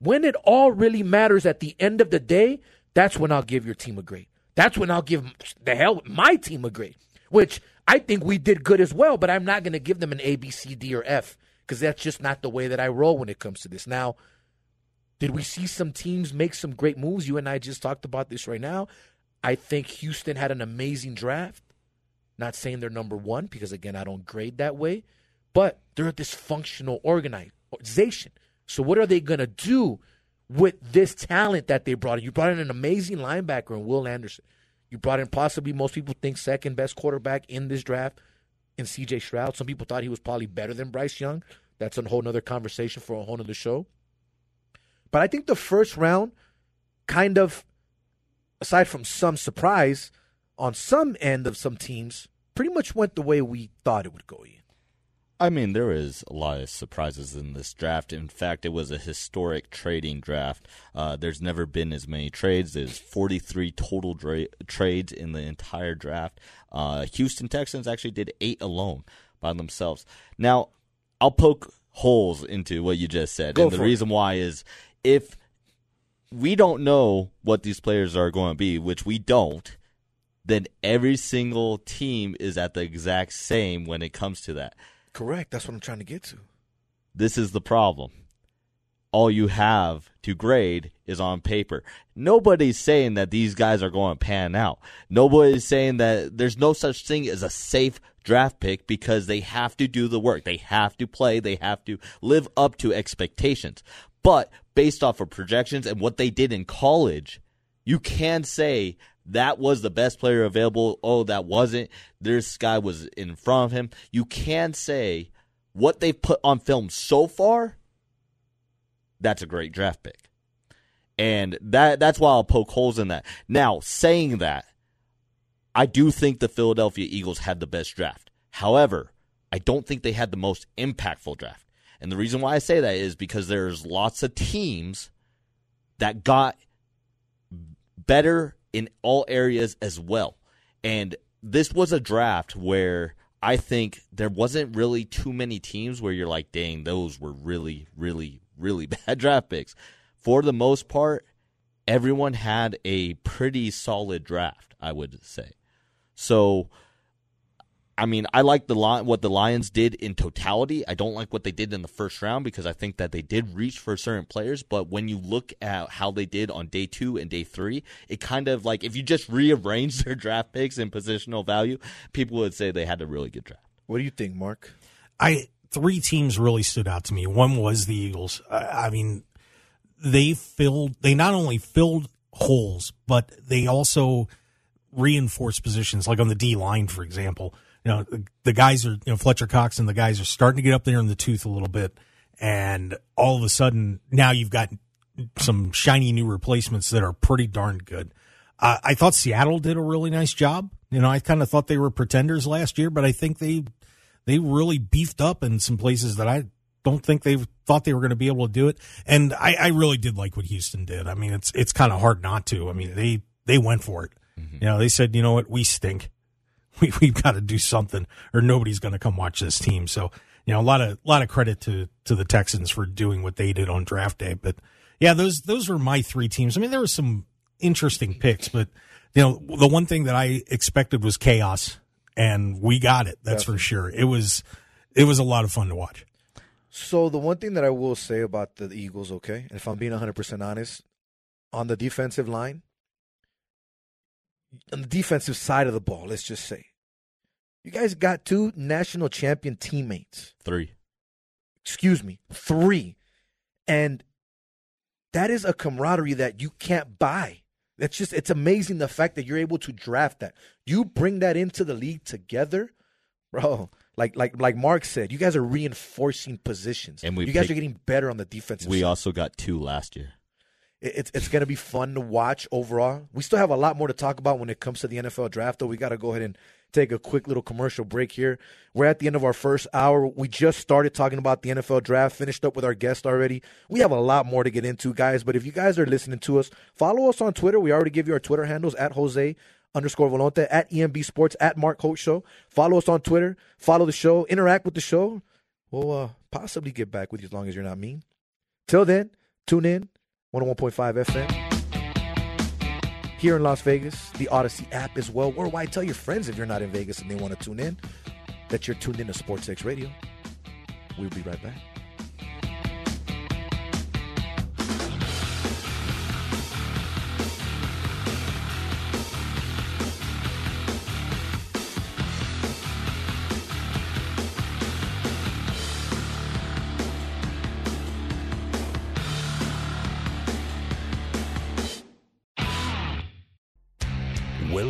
When it all really matters at the end of the day, that's when I'll give your team a grade. That's when I'll give the hell my team a grade, which I think we did good as well, but I'm not going to give them an A, B, C, D, or F because that's just not the way that I roll when it comes to this. Now, did we see some teams make some great moves? You and I just talked about this right now. I think Houston had an amazing draft. Not saying they're number one because, again, I don't grade that way, but they're a dysfunctional organization. So, what are they going to do with this talent that they brought in? You brought in an amazing linebacker in Will Anderson. You brought in possibly most people think second best quarterback in this draft in CJ Stroud. Some people thought he was probably better than Bryce Young. That's a whole nother conversation for a whole nother show. But I think the first round kind of, aside from some surprise on some end of some teams, pretty much went the way we thought it would go. I mean, there is a lot of surprises in this draft. In fact, it was a historic trading draft. Uh, there's never been as many trades. There's 43 total dra- trades in the entire draft. Uh, Houston Texans actually did eight alone by themselves. Now, I'll poke holes into what you just said, Go and the it. reason why is if we don't know what these players are going to be, which we don't, then every single team is at the exact same when it comes to that. Correct. That's what I'm trying to get to. This is the problem. all you have to grade is on paper. Nobody's saying that these guys are going to pan out. Nobody's saying that there's no such thing as a safe draft pick because they have to do the work. They have to play. They have to live up to expectations. But based off of projections and what they did in college, you can say that was the best player available. Oh, that wasn't. This guy was in front of him. You can say what they've put on film so far that's a great draft pick. And that that's why I'll poke holes in that. Now, saying that, I do think the Philadelphia Eagles had the best draft. However, I don't think they had the most impactful draft. And the reason why I say that is because there's lots of teams that got better in all areas as well. And this was a draft where I think there wasn't really too many teams where you're like, dang, those were really, really, really [LAUGHS] bad draft picks. For the most part, everyone had a pretty solid draft, I would say. So, I mean, I like the what the Lions did in totality. I don't like what they did in the first round because I think that they did reach for certain players. But when you look at how they did on day two and day three, it kind of like if you just rearrange [LAUGHS] their draft picks in positional value, people would say they had a really good draft. What do you think, Mark? I three teams really stood out to me. One was the Eagles. I, I mean, they filled. They not only filled holes, but they also reinforced positions, like on the D line, for example. You know, the, the guys are, you know, Fletcher Cox and the guys are starting to get up there in the tooth a little bit. And all of a sudden, now you've got some shiny new replacements that are pretty darn good. Uh, I thought Seattle did a really nice job. You know, I kind of thought they were pretenders last year, but I think they they really beefed up in some places that I don't think they thought they were going to be able to do it. And I, I really did like what Houston did. I mean, it's it's kind of hard not to. I mean, they they went for it. Mm-hmm. You know, they said, you know what, we stink. [LAUGHS] We we've got to do something, or nobody's going to come watch this team. So you know, a lot of a lot of credit to to the Texans for doing what they did on draft day. But yeah, those those were my three teams. I mean, there were some interesting picks, but you know, the one thing that I expected was chaos and we got it. That's Definitely. for sure. It was it was a lot of fun to watch. So the one thing that I will say about the Eagles, okay, and if I'm being 100% honest, on the defensive line, on the defensive side of the ball, let's just say, you guys got two national champion teammates. Three. Excuse me, three. And that is a camaraderie that you can't buy. That's just it's amazing the fact that you're able to draft that. You bring that into the league together, bro. Like like like Mark said, you guys are reinforcing positions. And we you guys picked, are getting better on the defensive. We side. also got two last year. It's it's going to be fun to watch overall. We still have a lot more to talk about when it comes to the NFL draft, though. We got to go ahead and take a quick little commercial break here. We're at the end of our first hour. We just started talking about the NFL draft, finished up with our guest already. We have a lot more to get into, guys. But if you guys are listening to us, follow us on Twitter. We already give you our Twitter handles at Jose underscore Volonte, at EMB Sports, at Mark Hoke Show. Follow us on Twitter. Follow the show. Interact with the show. We'll uh, possibly get back with you as long as you're not mean. Till then, tune in. 101.5 FM here in Las Vegas, the Odyssey app as well. Worldwide, tell your friends if you're not in Vegas and they want to tune in that you're tuned in to Sports X Radio. We'll be right back.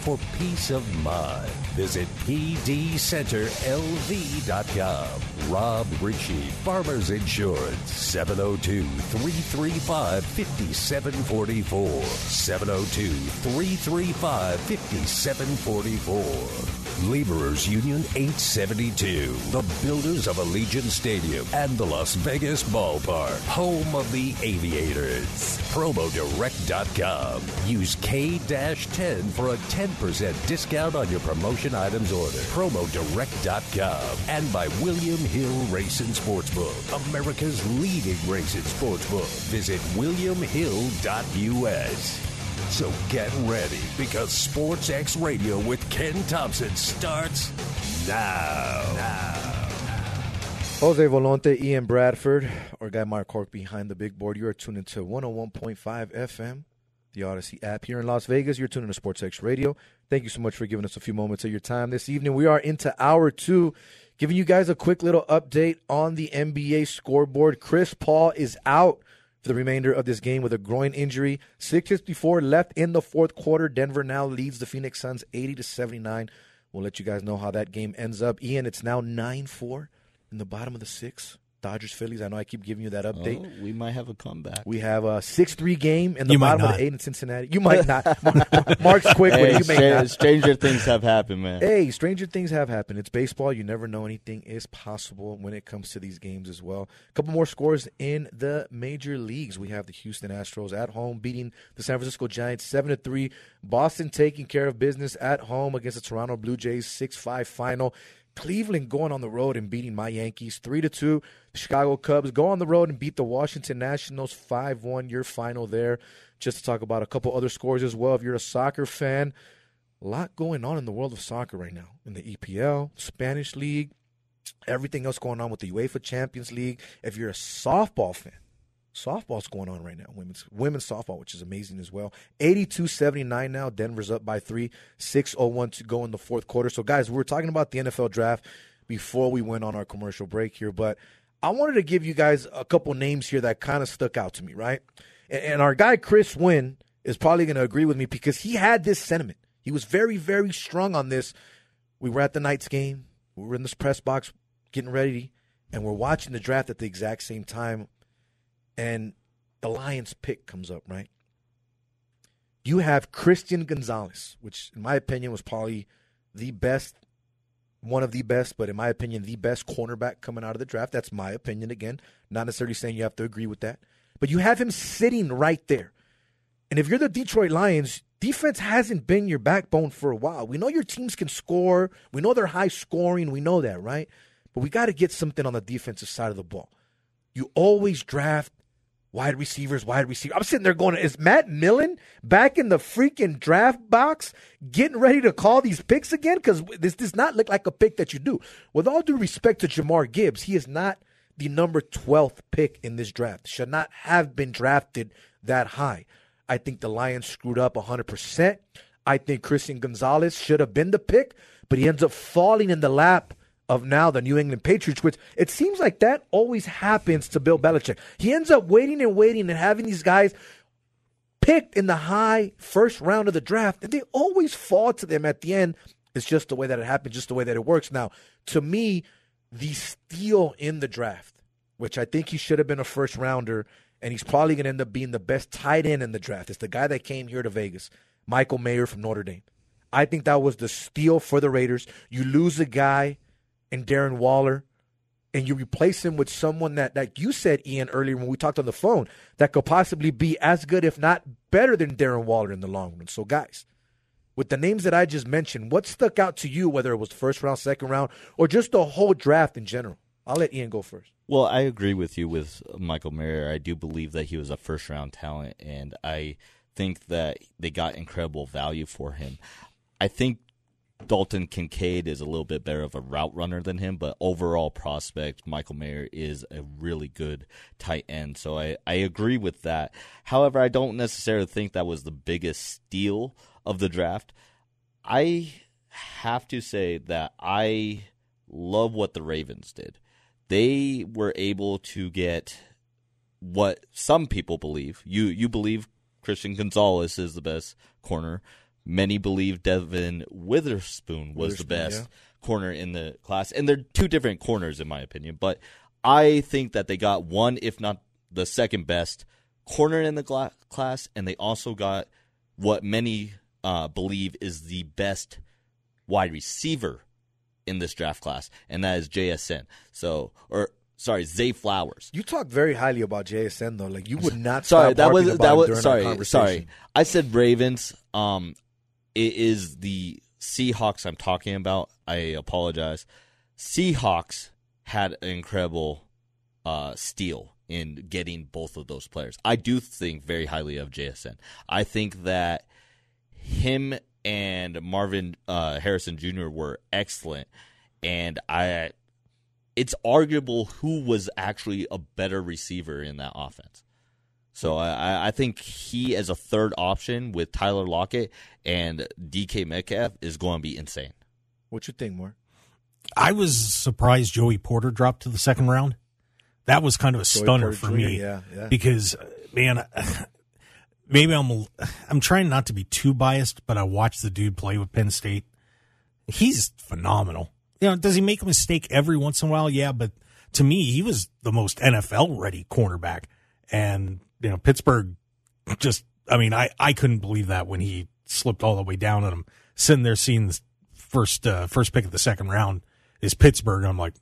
for peace of mind. Visit pdcenterlv.com. Rob Ritchie, Farmers Insurance, 702 335 5744. 702 335 5744. Laborers Union 872, the builders of Allegiant Stadium and the Las Vegas Ballpark, home of the Aviators. PromoDirect.com. Use K-10 for a 10% discount on your promotion items order. PromoDirect.com. And by William Hill Racing Sportsbook, America's leading racing sportsbook. Visit WilliamHill.us. So get ready because Sports X Radio with Ken Thompson starts now. Now. Jose Volonte, Ian Bradford, our guy Mark Hoke behind the big board. You are tuned into 101.5 FM, the Odyssey app here in Las Vegas. You're tuning to Sports X Radio. Thank you so much for giving us a few moments of your time this evening. We are into hour two, giving you guys a quick little update on the NBA scoreboard. Chris Paul is out for the remainder of this game with a groin injury. 654 left in the fourth quarter. Denver now leads the Phoenix Suns 80 to 79. We'll let you guys know how that game ends up. Ian, it's now 9 4 in the bottom of the six. Dodgers Phillies. I know I keep giving you that update. Oh, we might have a comeback. We have a six three game in the You bottom of the eight in Cincinnati. You might not. [LAUGHS] Mark's quick Hey, it. You may stra- not. stranger things have happened, man. Hey, stranger things have happened. It's baseball. You never know. Anything is possible when it comes to these games as well. A couple more scores in the major leagues. We have the Houston Astros at home beating the San Francisco Giants seven to three. Boston taking care of business at home against the Toronto Blue Jays six five final. Cleveland going on the road and beating my Yankees three to two. The Chicago Cubs go on the road and beat the Washington Nationals five one. Your final there. Just to talk about a couple other scores as well. If you're a soccer fan, a lot going on in the world of soccer right now in the EPL, Spanish League, everything else going on with the UEFA Champions League. If you're a softball fan, softball's going on right now. Women's women's softball, which is amazing as well. 82-79 now. Denver's up by three. 601 to go in the fourth quarter. So guys, we were talking about the NFL draft before we went on our commercial break here, but I wanted to give you guys a couple names here that kind of stuck out to me, right? And, and our guy Chris Wynn is probably going to agree with me because he had this sentiment. He was very, very strong on this. We were at the Knights game. We were in this press box getting ready, and we're watching the draft at the exact same time. And the Lions pick comes up, right? You have Christian Gonzalez, which, in my opinion, was probably the best, one of the best, but in my opinion, the best cornerback coming out of the draft. That's my opinion again. Not necessarily saying you have to agree with that. But you have him sitting right there. And if you're the Detroit Lions, defense hasn't been your backbone for a while. We know your teams can score. We know they're high scoring. We know that, right? But we got to get something on the defensive side of the ball. You always draft wide receivers, wide receiver. I'm sitting there going, is Matt Millen back in the freaking draft box getting ready to call these picks again? Because this does not look like a pick that you do. With all due respect to Jahmyr Gibbs, he is not the number 12th pick in this draft. Should not have been drafted that high. I think the Lions screwed up 100%. I think Christian Gonzalez should have been the pick, but he ends up falling in the lap of now the New England Patriots, which it seems like that always happens to Bill Belichick. He ends up waiting and waiting and having these guys picked in the high first round of the draft, and they always fall to them at the end. It's just the way that it happens, just the way that it works. Now, to me, the steal in the draft, which I think he should have been a first rounder, and he's probably going to end up being the best tight end in the draft. It's the guy that came here to Vegas, Michael Mayer from Notre Dame. I think that was the steal for the Raiders. You lose a guy in Darren Waller, and you replace him with someone that, like you said, Ian, earlier when we talked on the phone, that could possibly be as good, if not better, than Darren Waller in the long run. So, guys, with the names that I just mentioned, what stuck out to you, whether it was first round, second round, or just the whole draft in general? I'll let Ian go first. Well, I agree with you with Michael Mayer. I do believe that he was a first round talent, and I think that they got incredible value for him. I think Dalton Kincaid is a little bit better of a route runner than him, but overall prospect, Michael Mayer is a really good tight end. So I, I agree with that. However, I don't necessarily think that was the biggest steal of the draft. I have to say that I love what the Ravens did. They were able to get what some people believe. You you believe Christian Gonzalez is the best corner. Many believe Devon Witherspoon was the best yeah. corner in the class, and they're two different corners in my opinion. But I think that they got one, if not the second best corner in the gla- class, and they also got what many uh, believe is the best wide receiver in this draft class, and that is JSN. So, or sorry, Zay Flowers. You talked very highly about JSN though. Like you would [LAUGHS] not. Sorry, that was that was sorry, sorry. I said Ravens. Um, it is the Seahawks I'm talking about. I apologize. Seahawks had an incredible uh, steal in getting both of those players. I do think very highly of JSN. I think that him and Marvin uh, Harrison Jr. were excellent, and I. It's arguable who was actually a better receiver in that offense. So I, I think he as a third option with Tyler Lockett and DK Metcalf is going to be insane. What you think, more? I was surprised Joey Porter dropped to the second round. That was kind of a Joey stunner Porter for Jr., me. yeah, yeah. Because uh, man, [LAUGHS] maybe I'm a, I'm trying not to be too biased, but I watched the dude play with Penn State. He's phenomenal. You know, does he make a mistake every once in a while? Yeah, but to me, he was the most NFL ready cornerback. And you know, Pittsburgh just I mean, I, I couldn't believe that when he slipped all the way down on him, sitting there seeing the first uh, first pick of the second round is Pittsburgh. I'm like,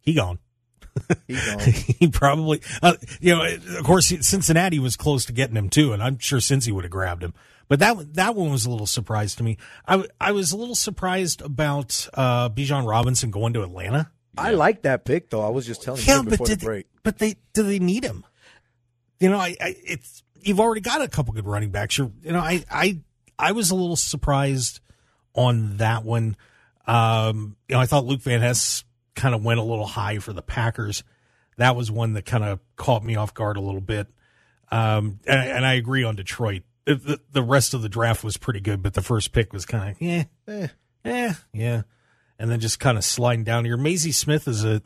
he gone. [LAUGHS] He gone. [LAUGHS] he probably, uh, you know, of course, Cincinnati was close to getting him too, and I'm sure Cincy would have grabbed him. But that that one was a little surprise to me. I, I was a little surprised about uh, Bijan Robinson going to Atlanta. I like that pick though. I was just telling Yeah, you but before the did break. but they do they need him? You know, I, I it's you've already got a couple good running backs. You're, you know, I I I was a little surprised on that one. Um, you know, I thought Luke Van Ness kind of went a little high for the Packers. That was one that kind of caught me off guard a little bit. Um, and, and I agree on Detroit. The, the, rest of the draft was pretty good, but the first pick was kind of yeah, Eh. eh, yeah, and then just kind of sliding down here. Mazi Smith is a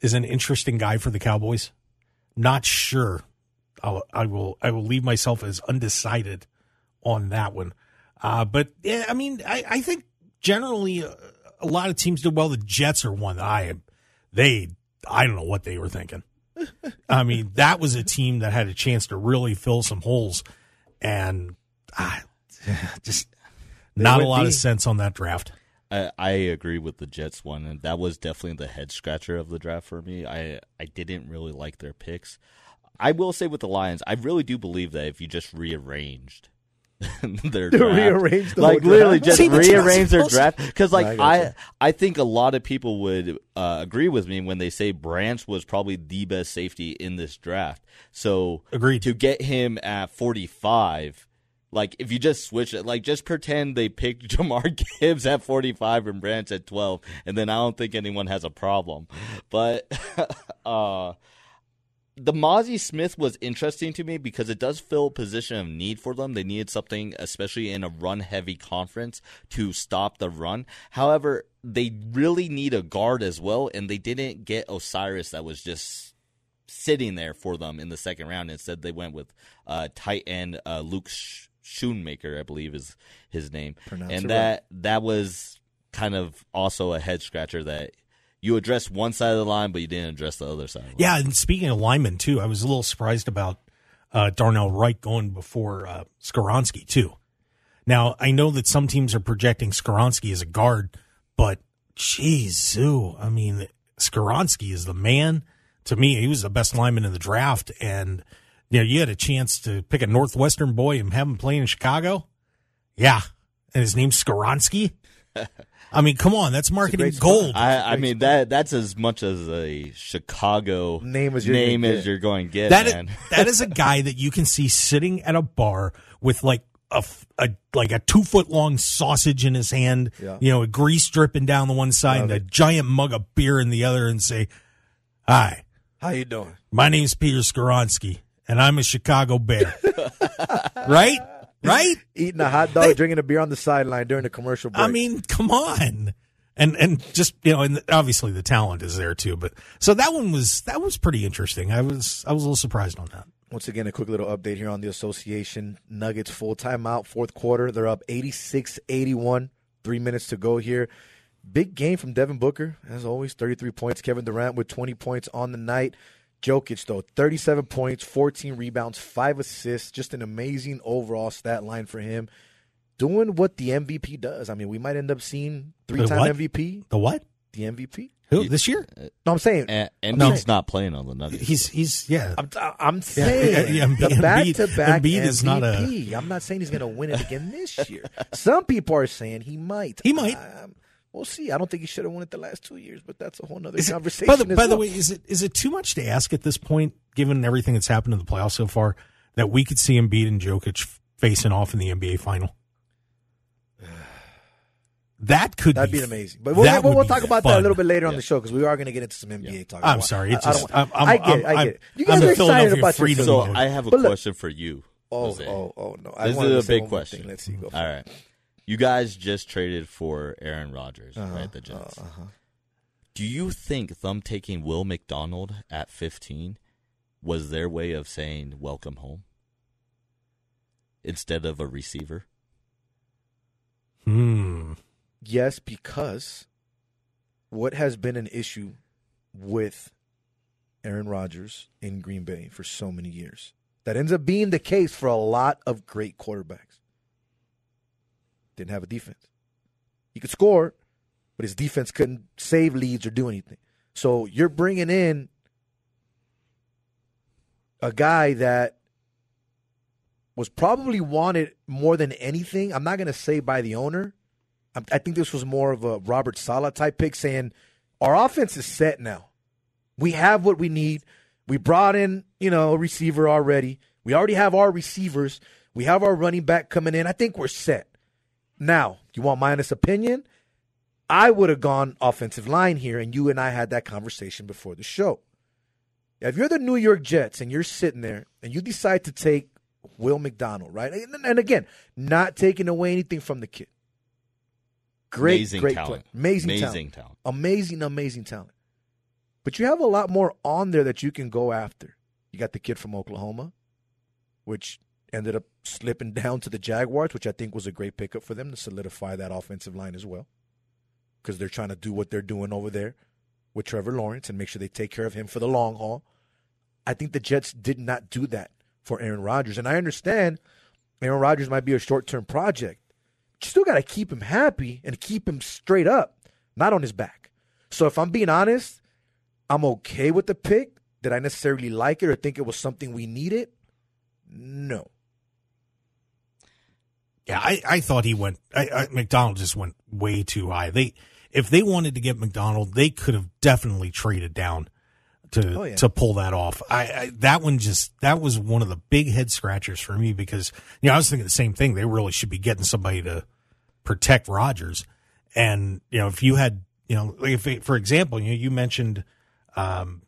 is an interesting guy for the Cowboys. Not sure. I'll, I will. I will leave myself as undecided on that one. Uh, but yeah, I mean, I, I think generally uh, a lot of teams did well. The Jets are one that I am. They, I don't know what they were thinking. I mean, that was a team that had a chance to really fill some holes, and ah, just not a lot of sense on that draft. I, I agree with the Jets one, and that was definitely the head scratcher of the draft for me. I I didn't really like their picks. I will say with the Lions, I really do believe that if you just rearranged [LAUGHS] their To draft, rearrange the like whole literally draft? just See, but you're not rearrange their draft, because like I I. I think a lot of people would uh, agree with me when they say Branch was probably the best safety in this draft. So Agreed. to get him at forty five. Like if you just switch it, like just pretend they picked [LAUGHS] Jahmyr Gibbs at 45 and Branch at 12, and then I don't think anyone has a problem. But [LAUGHS] uh the Mazi Smith was interesting to me because it does fill a position of need for them. They needed something, especially in a run heavy conference, to stop the run. However, they really need a guard as well, and they didn't get O'Cyrus that was just sitting there for them in the second round. Instead, they went with uh, tight end uh, Luke Sh- Schoonmaker, I believe is his name, Pronounce and that that was kind of also a head scratcher that you addressed one side of the line, but you didn't address the other side. Of the line. Yeah, and speaking of linemen too, I was a little surprised about uh, Darnell Wright going before uh, Skoronski too. Now I know that some teams are projecting Skoronski as a guard, but geez, Zoo, I mean Skoronski is the man. To me, he was the best lineman in the draft, and you know you had a chance to pick a Northwestern boy and have him play in Chicago. Yeah, and his name's Skoronski. [LAUGHS] I mean, come on, that's marketing gold. I, I mean that that's as much as a Chicago Name as you're name gonna as get. you're going to get, That is, man. [LAUGHS] that is a guy that you can see sitting at a bar with like a, f- a- like a two foot long sausage in his hand, Yeah. you know, grease dripping down the one side Love and a giant mug of beer in the other, and say, "Hi, How you doing? my name's Peter Skoronski, and I'm a Chicago Bear." [LAUGHS] right, right. [LAUGHS] Eating a hot dog, drinking a beer on the sideline during the commercial break. I mean, come on. And and just you know, and obviously the talent is there too. But so that one was that was pretty interesting. I was I was a little surprised on that. Once again, a quick little update here on the association. Nuggets full timeout, fourth quarter. They're up 86 81. Three minutes to go here. Big game from Devin Booker, as always, 33 points. Kevin Durant with 20 points on the night. Jokic, though, 37 points, 14 rebounds, 5 assists. Just an amazing overall stat line for him. Doing what the MVP does. I mean, we might end up seeing three The time? MVP. The what? The MVP. Who this year? No, I'm saying. And, and No. he's not playing on the Nuggets. He's he's yeah. I'm, I'm saying yeah, the Embiid- back to back Embiid is not a- MVP. I'm not saying he's going to win it again this year. [LAUGHS] Some people are saying he might. He might. Um, we'll see. I don't think he should have won it the last two years, but that's a whole other Is it- conversation. by the, as by the way, is it is it too much to ask at this point, given everything that's happened in the playoffs so far, that we could see Embiid and Jokic facing off in the NBA final? [SIGHS] That could That'd be, be amazing. But we'll, that we'll, we'll talk about that a little bit later on the show because we are going to get into some NBA talk. I'm sorry, it's I, I just- I'm- I'm- I get it. I get it. You I'm guys are excited about your freedom so. I have a But look- question for you. Oh, Jose. oh, oh no! I This wanted is a big question. thing. Let's see. Go for All it. right. You guys just traded for Aaron Rodgers, Uh-huh, right? The Jets. Do you think them taking Will McDonald at 15 was their way of saying welcome home instead of a receiver? Hmm. Yes, because what has been an issue with Aaron Rodgers in Green Bay for so many years that ends up being the case for a lot of great quarterbacks. Didn't have a defense. He could score, but his defense couldn't save leads or do anything. So you're bringing in a guy that was probably wanted more than anything. I'm not going to say by the owner. I- I think this was more of a Robert Saleh type pick saying, our offense is set now. We have what we need. We brought in, you know, a receiver already. We already have our receivers. We have our running back coming in. I think we're set. Now, you want my honest opinion? I would have gone offensive line here, and you and I had that conversation before the show. If you're the New York Jets and you're sitting there and you decide to take Will McDonald, right? And, and again, not taking away anything from the kid. Great, Amazing great talent. play. Amazing, Amazing talent. talent. Amazing, amazing talent. But you have a lot more on there that you can go after. You got the kid from Oklahoma, which ended up slipping [LAUGHS] down to the Jaguars, which I think was a great pickup for them to solidify that offensive line as well. Because they're trying to do what they're doing over there with Trevor Lawrence and make sure they take care of him for the long haul. I think the Jets did not do that for Aaron Rodgers. And I understand Aaron Rodgers might be a short term project. But You still got to keep him happy and keep him straight up, not on his back. So if I'm being honest, I'm okay with the pick. Did I necessarily like it or think it was something we needed? No. Yeah, I, I thought he went. I, I, McDonald just went way too high. They if they wanted to get McDonald, they could have definitely traded down to Oh, yeah. to pull that off. I, I that one just that was one of the big head scratchers for me because you know I was thinking the same thing. They really should be getting somebody to protect Rodgers, And you know if you had you know like if for example you know, you mentioned um,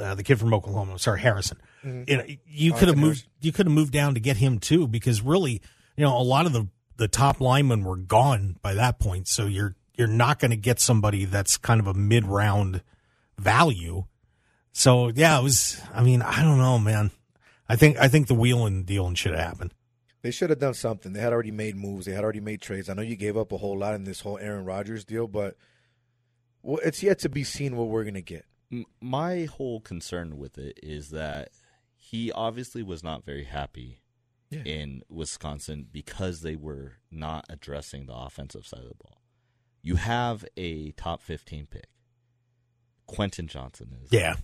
uh, the kid from Oklahoma, sorry Harrison. You know you could have moved Harrison. you could have moved down to get him too because really you know a lot of the the top linemen were gone by that point so you're you're not going to get somebody that's kind of a mid round value so yeah it was i mean i don't know man i think i think the wheeling dealing should have happened They should have done something. They had already made moves. They had already made trades. I know you gave up a whole lot in this whole Aaron Rodgers deal, but well, it's yet to be seen what we're going to get. My whole concern with it is that he obviously was not very happy Yeah. in Wisconsin because they were not addressing the offensive side of the ball. You have a top 15 pick. Quentin Johnston is yeah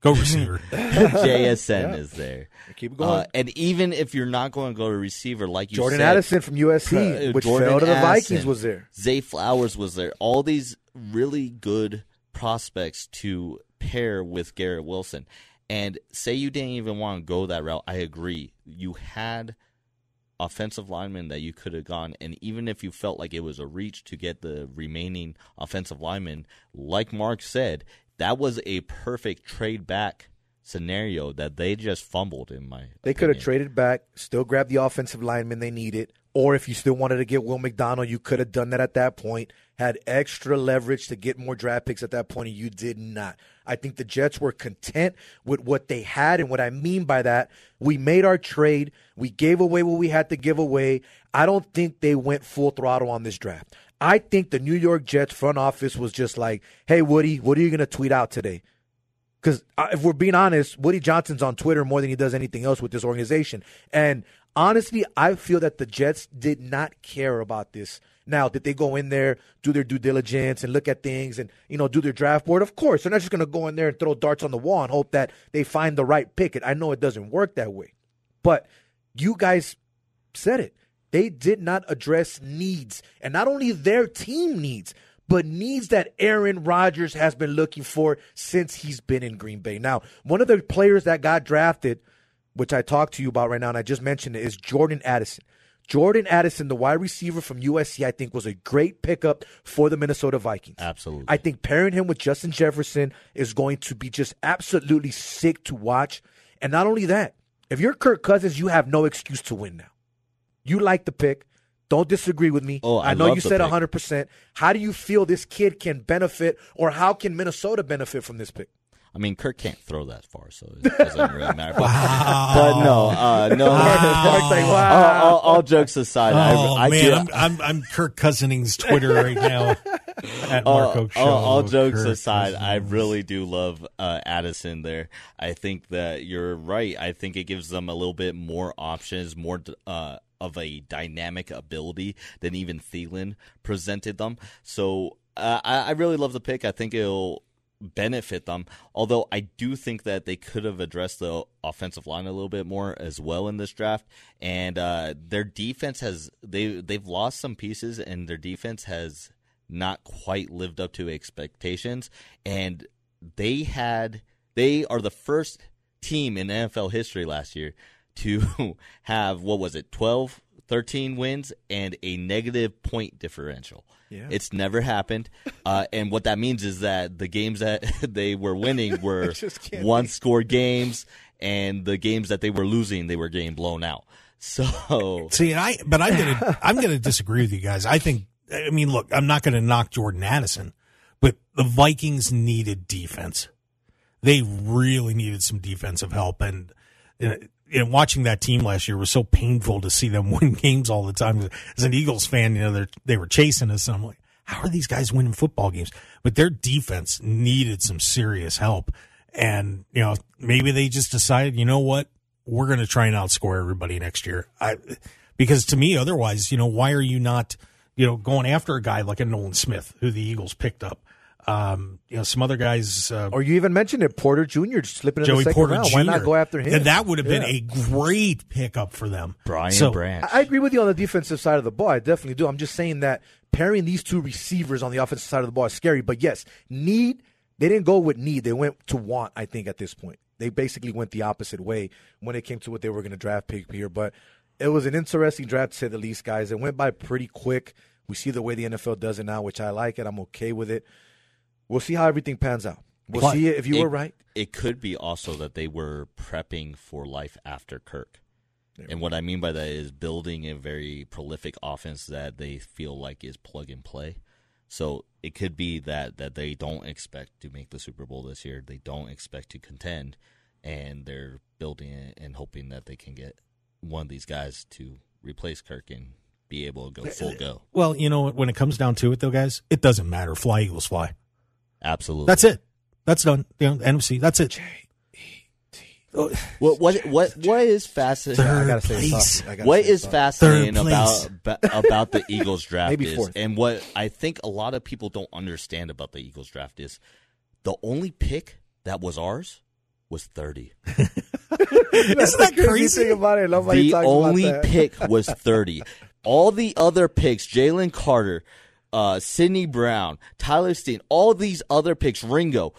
go receiver [LAUGHS] JSN Yeah. is there. Keep it going. Uh, and even if you're not going to go to receiver, like you Jordan said, Addison from USC, uh, which Jordan fell to the Addison, Vikings, was there. Zay Flowers was there. All these really good prospects to pair with Garrett Wilson. And say you didn't even want to go that route, I agree. You had offensive linemen that you could have gone, and even if you felt like it was a reach to get the remaining offensive linemen, like Mark said, that was a perfect trade back scenario that they just fumbled in my They could have traded back, still grabbed the offensive lineman they needed, or if you still wanted to get Will McDonald, you could have done that at that point. Had extra leverage to get more draft picks at that point, and you did not. I think the Jets were content with what they had. And what I mean by that, we made our trade. We gave away what we had to give away. I don't think they went full throttle on this draft. I think the New York Jets front office was just like, hey, Woody, what are you going to tweet out today? Because uh, if we're being honest, Woody Johnson's on Twitter more than he does anything else with this organization. And honestly, I feel that the Jets did not care about this. Now, did they go in there, do their due diligence, and look at things, and you know, do their draft board? Of course, they're not just going to go in there and throw darts on the wall and hope that they find the right pick. I know it doesn't work that way, but you guys said it. They did not address needs, and not only their team needs, but needs that Aaron Rodgers has been looking for since he's been in Green Bay. Now, one of the players that got drafted, which I talked to you about right now, and I just mentioned it, is Jordan Addison. Jordan Addison, the wide receiver from USC, I think was a great pickup for the Minnesota Vikings. Absolutely. I think pairing him with Justin Jefferson is going to be just absolutely sick to watch. And not only that, if you're Kirk Cousins, you have no excuse to win now. You like the pick. Don't disagree with me. Oh, I know love you said pick. 100%. How do you feel this kid can benefit, or how can Minnesota benefit from this pick? I mean, Kirk can't throw that far, so it doesn't really [LAUGHS] matter. But, but no, uh, no. [LAUGHS] Mark's like, wow. all, all, all jokes aside, Oh I, I man, do- I'm, I'm I'm Kirk Cousining's Twitter right now. [LAUGHS] At all, Marco Show. all, all jokes Kirk aside, I really do love uh, Addison there. I think that you're right. I think it gives them a little bit more options, more uh, of a dynamic ability than even Thielen presented them. So uh, I, I really love the pick. I think it'll benefit them. Although I do think that they could have addressed the offensive line a little bit more as well in this draft. And uh, their defense has they they've lost some pieces, and their defense has not quite lived up to expectations. And they had they are the first team in NFL history last year to [LAUGHS] have what was it 12 13 wins and a negative point differential Yeah. it's never happened uh, and what that means is that the games that [LAUGHS] they were winning [LAUGHS] were one score games and the games that they were losing they were getting blown out [LAUGHS] so See, I but I'm gonna I'm gonna disagree with you guys. I think I mean, look, I'm not gonna knock Jordan Addison, but the Vikings needed defense. They really needed some defensive help, and and, and watching that team last year was so painful to see them [LAUGHS] win games all the time. As an Eagles fan, you know they they were chasing us, and I'm like, how are these guys winning football games? But their defense needed some serious help, and you know maybe they just decided, you know what, we're going to try and outscore everybody next year. I, because to me, otherwise, you know, why are you not, you know, going after a guy like a Nolan Smith, who the Eagles picked up? Um, you know, some other guys, uh, Or you even mentioned it, Porter Jr. slipping in Joey the second Porter round. Jr. Why not go after him? And that would have been Yeah. a great pickup for them. Brian So- Branch I I agree with you on the defensive side of the ball. I definitely do. I'm just saying that pairing these two receivers on the offensive side of the ball is scary. But yes, need they didn't go with need. They went to want. I think at this point they basically went the opposite way when it came to what they were going to draft pick here. But it was an interesting draft to say the least, guys. It went by pretty quick. We see the way the NFL does it now, which I like it. I'm okay with it. We'll see how everything pans out. We'll But see if you it, were right. It could be also that they were prepping for life after Kirk. And what I mean by that is building a very prolific offense that they feel like is plug and play. So it could be that that they don't expect to make the Super Bowl this year. They don't expect to contend, and they're building it and hoping that they can get one of these guys to replace Kirk and be able to go full go. Well, you know, when it comes down to it, though, guys, it doesn't matter. Fly Eagles fly. Absolutely. That's it. That's done. You know, NFC. That's it. What what what what is fascinating? I Third gotta say place. softly. I gotta What say it is softly. fascinating about about the Eagles [LAUGHS] draft Maybe is, and what I think a lot of people don't understand about the Eagles draft is, the only pick that was ours was thirty. [LAUGHS] Isn't that Crazy crazy? thing about it. Nobody the only about that. pick was thirty. All the other picks, Jalen Carter, uh, Sidney Brown, Tyler Steen, all these other picks, Ringo,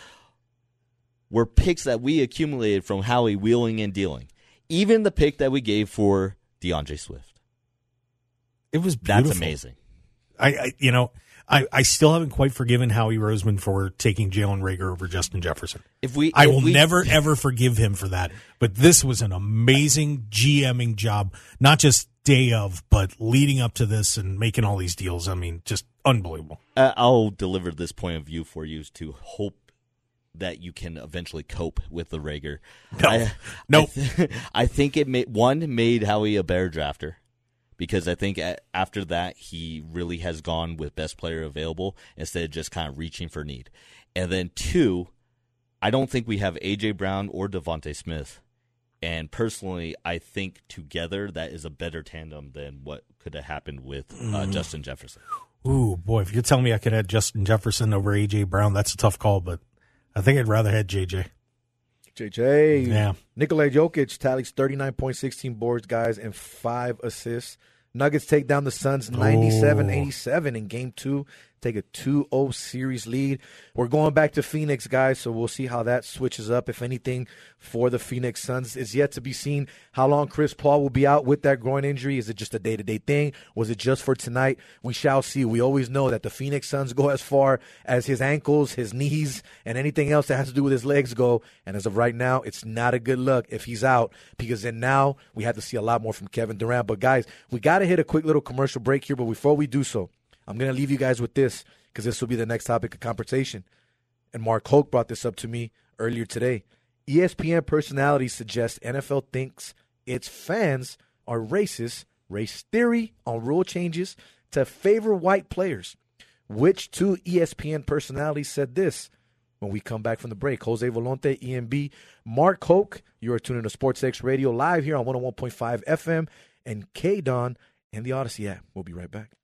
were picks that we accumulated from Howie wheeling and dealing. Even the pick that we gave for DeAndre Swift. It was That's amazing. I, I you know, I, I still haven't quite forgiven Howie Roseman for taking Jalen Reagor over Justin Jefferson. If we, I if will we- never ever forgive him for that. But this was an amazing GMing job, not just day of, but leading up to this and making all these deals. I mean, just unbelievable. Uh, I'll deliver this point of view for you to hope that you can eventually cope with the Reagor. No. I, Nope. I, th- [LAUGHS] I think it made one made Howie a better drafter because I think after that he really has gone with best player available instead of just kind of reaching for need. And then two, I don't think we have AJ Brown or DeVonta Smith. And personally, I think together that is a better tandem than what could have happened with uh, Justin Jefferson. Ooh, boy, if you're telling me I could have Justin Jefferson over AJ Brown, that's a tough call, but I think I'd rather have JJ. JJ. Yeah. Nikola Jokic tallies 39.16 boards, guys, and five assists. Nuggets take down the Suns 97 87 in game two, take a 2 0 series lead. We're going back to Phoenix, guys, so we'll see how that switches up. If anything, for the Phoenix Suns, it's yet to be seen how long Chris Paul will be out with that groin injury. Is it just a day to day thing? Was it just for tonight? We shall see. We always know that the Phoenix Suns go as far as his ankles, his knees, and anything else that has to do with his legs go. And as of right now, it's not a good look if he's out because then now we have to see a lot more from Kevin Durant. But guys, we got to hit a quick little commercial break here. But before we do so, I'm going to leave you guys with this because this will be the next topic of conversation. And Mark Hoke brought this up to me earlier today. ESPN personalities suggest NFL thinks its fans are racist, race theory on rule changes to favor white players. Which two ESPN personalities said this? When we come back from the break, Jose Volonte, EMB, Mark Hoke, you are tuning to Sports X Radio live here on 101.5 FM and K Don and the Audacy app. We'll be right back.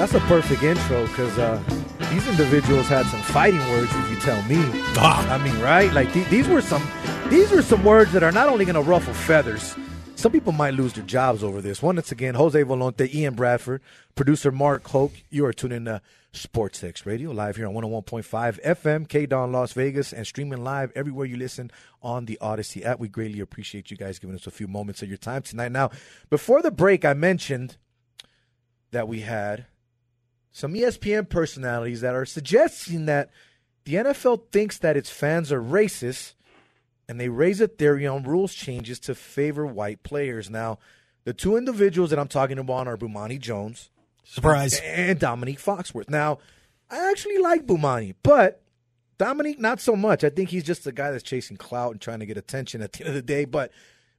That's a perfect intro because uh, these individuals had some fighting words, if you tell me. Ah. I mean, right? Like th- these were some, these were some words that are not only going to ruffle feathers. Some people might lose their jobs over this. Once again, Jose Volonte, Ian Bradford, producer Mark Hoke. You are tuning to Sports X Radio live here on 101.5 FM, K Don Las Vegas, and streaming live everywhere you listen on the Audacy app. We greatly appreciate you guys giving us a few moments of your time tonight. Now, before the break, I mentioned that we had some ESPN personalities that are suggesting that the NFL thinks that its fans are racist and they raise a theory on rules changes to favor white players. Now, the two individuals that I'm talking about are Bomani Jones Surprise. and Dominique Foxworth. Now, I actually like Bomani, but Dominique not so much. I think he's just a guy that's chasing clout and trying to get attention at the end of the day. But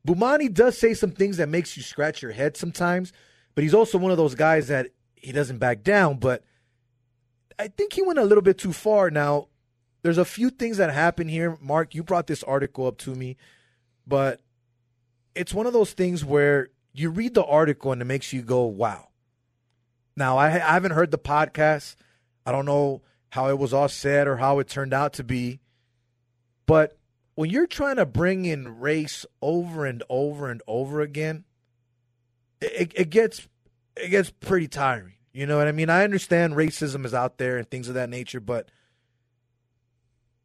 Bomani does say some things that makes you scratch your head sometimes. But he's also one of those guys that he doesn't back down. But I think he went a little bit too far. Now, there's a few things that happen here. Mark, you brought this article up to me, but it's one of those things where you read the article and it makes you go, wow. Now, I, I haven't heard the podcast. I don't know how it was all said or how it turned out to be. But when you're trying to bring in race over and over and over again, it, it gets it gets pretty tiring. You know what I mean? I understand racism is out there and things of that nature, but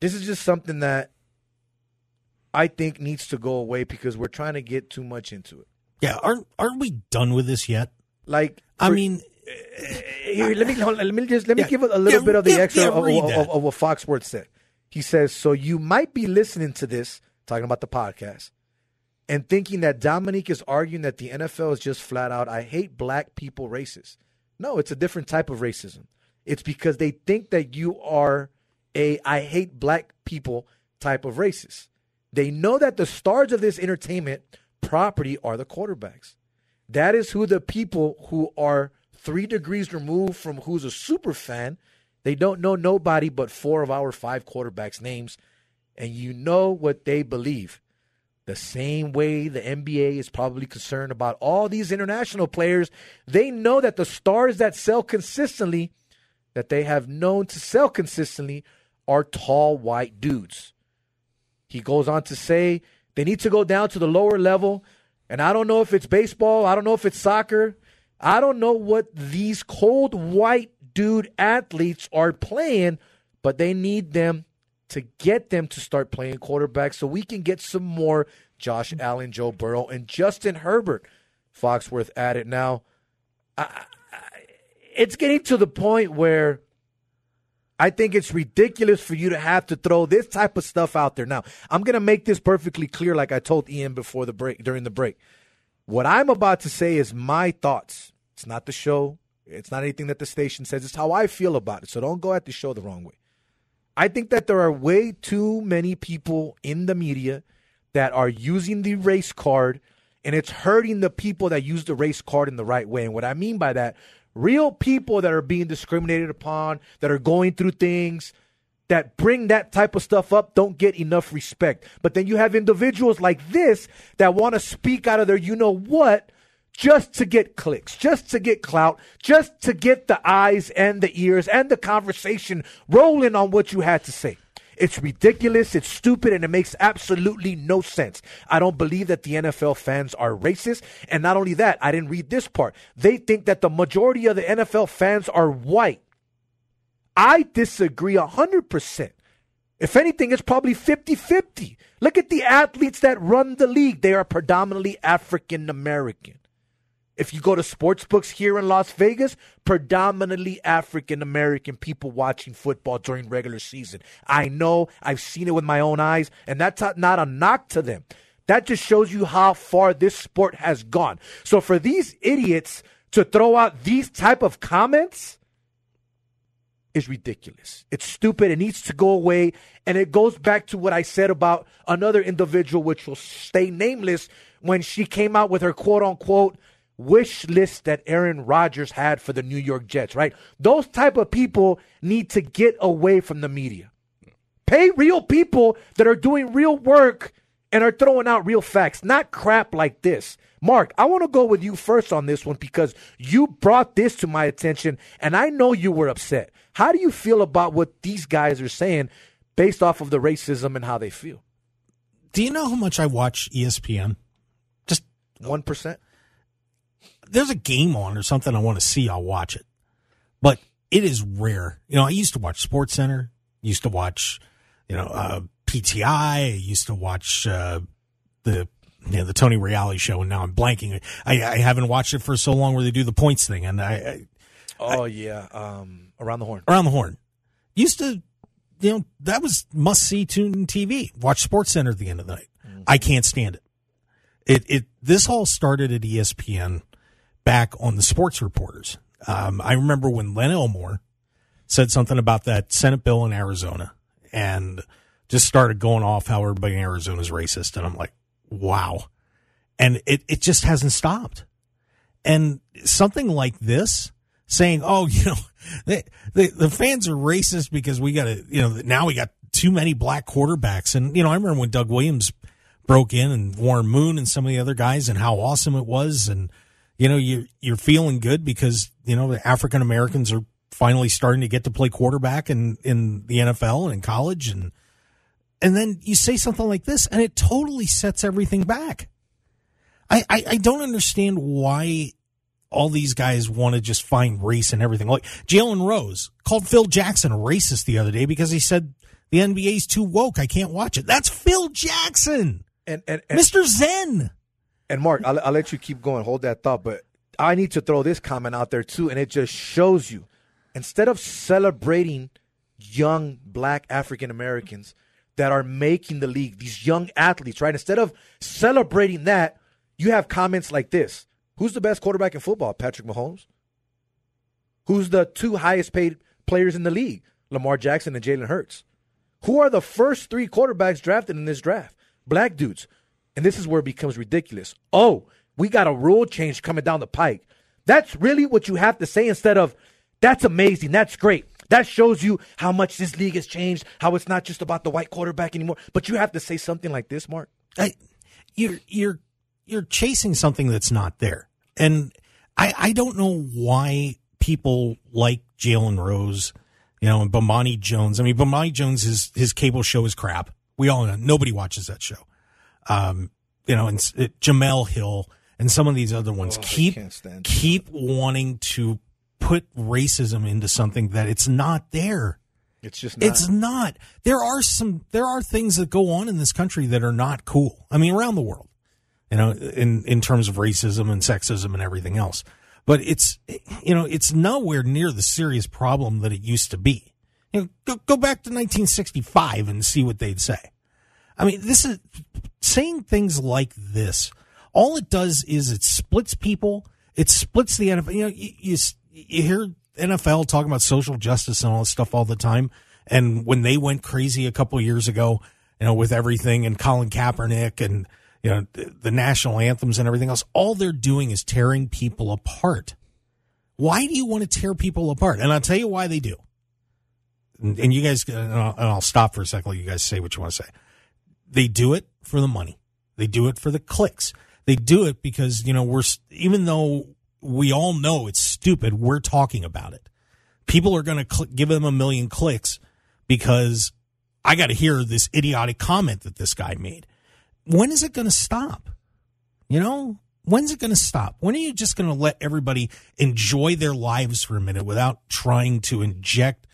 this is just something that I think needs to go away because we're trying to get too much into it. Yeah, aren't aren't we done with this yet? Like, I for- mean, eh, here, let me hold let me just let me Yeah, give a, a little yeah, bit of the yeah, extra of, of, of what Foxworth said. He says, "So you might be listening to this, talking about the podcast, and thinking that Dominique is arguing that the NFL is just flat out, I hate black people racist. No, it's a different type of racism. It's because they think that you are a I hate black people type of racist. They know that the stars of this entertainment property are the quarterbacks. That is who the people who are three degrees removed from who's a super fan. They don't know nobody but four of our five quarterbacks' names, and you know what they believe. The same way the NBA is probably concerned about all these international players, they know that the stars that sell consistently, that they have known to sell consistently, are tall white dudes. He goes on to say they need to go down to the lower level. And I don't know if it's baseball, I don't know if it's soccer. I don't know what these cold white dude athletes are playing, but they need them to get them to start playing quarterback so we can get some more Josh Allen, Joe Burrow, and Justin Herbert. Foxworth added. Now, I, I, it's getting to the point where I think it's ridiculous for you to have to throw this type of stuff out there. Now, I'm going to make this perfectly clear, like I told Ian before the break, during the break. What I'm about to say is my thoughts. It's not the show. It's not anything that the station says. It's how I feel about it. So don't go at the show the wrong way. I think that there are way too many people in the media that are using the race card and it's hurting the people that use the race card in the right way. And what I mean by that, real people that are being discriminated upon, that are going through things, that bring that type of stuff up don't get enough respect. But then you have individuals like this that want to speak out of their you know what just to get clicks, just to get clout, just to get the eyes and the ears and the conversation rolling on what you had to say. It's ridiculous, it's stupid, and it makes absolutely no sense. I don't believe that the NFL fans are racist. And not only that, I didn't read this part. They think that the majority of the NFL fans are white. I disagree 100%. If anything, it's probably 50 50. Look at the athletes that run the league. They are predominantly African American. If you go to sports books here in Las Vegas, predominantly African American people watching football during regular season. I know, I've seen it with my own eyes, and that's not a knock to them. That just shows you how far this sport has gone. So for these idiots to throw out these type of comments is ridiculous. It's stupid. It needs to go away. And it goes back to what I said about another individual, which will stay nameless, when she came out with her quote unquote wish list that Aaron Rodgers had for the New York Jets, right? Those type of people need to get away from the media. Pay real people that are doing real work and are throwing out real facts, not crap like this. Mark, I want to go with you first on this one because you brought this to my attention and I know you were upset. How do you feel about what these guys are saying based off of the racism and how they feel? Do you know how much I watch ESPN? Just 1%? There's a game on or something I want to see, I'll watch it. But it is rare. You know, I used to watch Sports Center, used to watch, you know, uh, PTI, I used to watch uh, the you know, the Tony Reali show, and now I'm blanking. I, I haven't watched it for so long where they do the points thing, and I, I Oh, yeah. Um, around the horn. around the horn used to, you know, that was must see tune TV. Watch Sports Center at the end of the night. I can't stand it. It it this all started at ESPN back on the sports reporters. Um, I remember when Len Elmore said something about that Senate bill in Arizona and just started going off how everybody in Arizona is racist. And I'm like, wow. And it, it just hasn't stopped. And something like this saying, oh, [LAUGHS] you know, the, the, the fans are racist because we got to, you know, now we got too many black quarterbacks. And, you know, I remember when Doug Williams broke in and Warren Moon and some of the other guys and how awesome it was. And, you know, you, you're feeling good because, you know, the African Americans are finally starting to get to play quarterback in, in the NFL and in college. And, and then you say something like this and it totally sets everything back. I, I, I don't understand why all these guys want to just find race and everything. Like Jalen Rose called Phil Jackson a racist the other day because he said the NBA's too woke. I can't watch it. That's Phil Jackson, And, and, and Mr. Zen. And Mark, I'll, I'll let you keep going. Hold that thought. But I need to throw this comment out there too. And it just shows you instead of celebrating young black African Americans that are making the league, these young athletes, right? Instead of celebrating that, you have comments like this Who's the best quarterback in football? Patrick Mahomes. Who's the two highest paid players in the league? Lamar Jackson and Jalen Hurts. Who are the first three quarterbacks drafted in this draft? Black dudes. And this is where it becomes ridiculous. Oh, we got a rule change coming down the pike. That's really what you have to say instead of, that's amazing. That's great. That shows you how much this league has changed, how it's not just about the white quarterback anymore. But you have to say something like this, Mark. I, you're you're you're chasing something that's not there, and I I don't know why people like Jalen Rose, you know, and Bomani Jones. I mean, Bomani Jones his his cable show is crap. We all know nobody watches that show. Um, you know, and it, Jemele Hill and some of these other ones Oh, keep keep wanting to put racism into something that it's not there. It's just not. It's not. There are some. There are things that go on in this country that are not cool. I mean, around the world, you know, in in terms of racism and sexism and everything else. But it's you know, it's nowhere near the serious problem that it used to be. You know, go, go back to 1965 and see what they'd say. I mean, this is saying things like this. All it does is it splits people. It splits the NFL. You know, you, you, you hear NFL talking about social justice and all this stuff all the time. And when they went crazy a couple years ago, you know, with everything and Colin Kaepernick and, you know, the, the national anthems and everything else, all they're doing is tearing people apart. Why do you want to tear people apart? And I'll tell you why they do. And, and you guys, and I'll, and I'll stop for a second. Let you guys say what you want to say. They do it for the money. They do it for the clicks. They do it because, you know, we're, even though we all know it's stupid, we're talking about it. People are going to cl- give them a million clicks because I got to hear this idiotic comment that this guy made. When is it going to stop? You know, when's it going to stop? When are you just going to let everybody enjoy their lives for a minute without trying to inject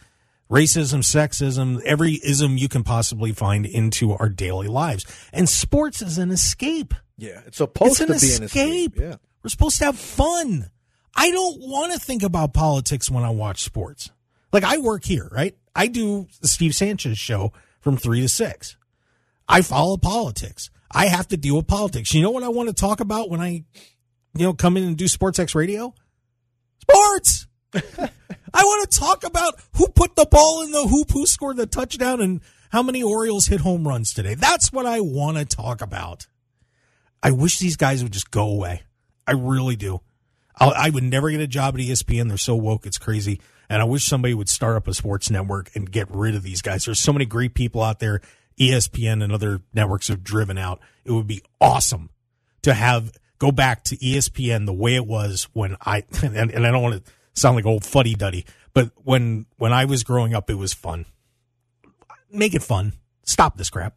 racism, sexism, every ism you can possibly find into our daily lives? And sports is an escape. Yeah, it's supposed It's an to be an escape. escape. Yeah. We're supposed to have fun. I don't want to think about politics when I watch sports. Like I work here, right? I do the Steve Sanchez show from three to six. I follow politics. I have to deal with politics. You know what I want to talk about when I, you know, come in and do Sports X Radio? Sports. [LAUGHS] I want to talk about who put the ball in the hoop, who scored the touchdown, and how many Orioles hit home runs today. That's what I want to talk about. I wish these guys would just go away. I really do. I'll, I would never get a job at ESPN. They're so woke, it's crazy. And I wish somebody would start up a sports network and get rid of these guys. There's so many great people out there. ESPN and other networks have driven out. It would be awesome to have go back to ESPN the way it was when I [LAUGHS] and, and I don't want to sound like old fuddy duddy, but when when I was growing up, it was fun. Make it fun. Stop this crap.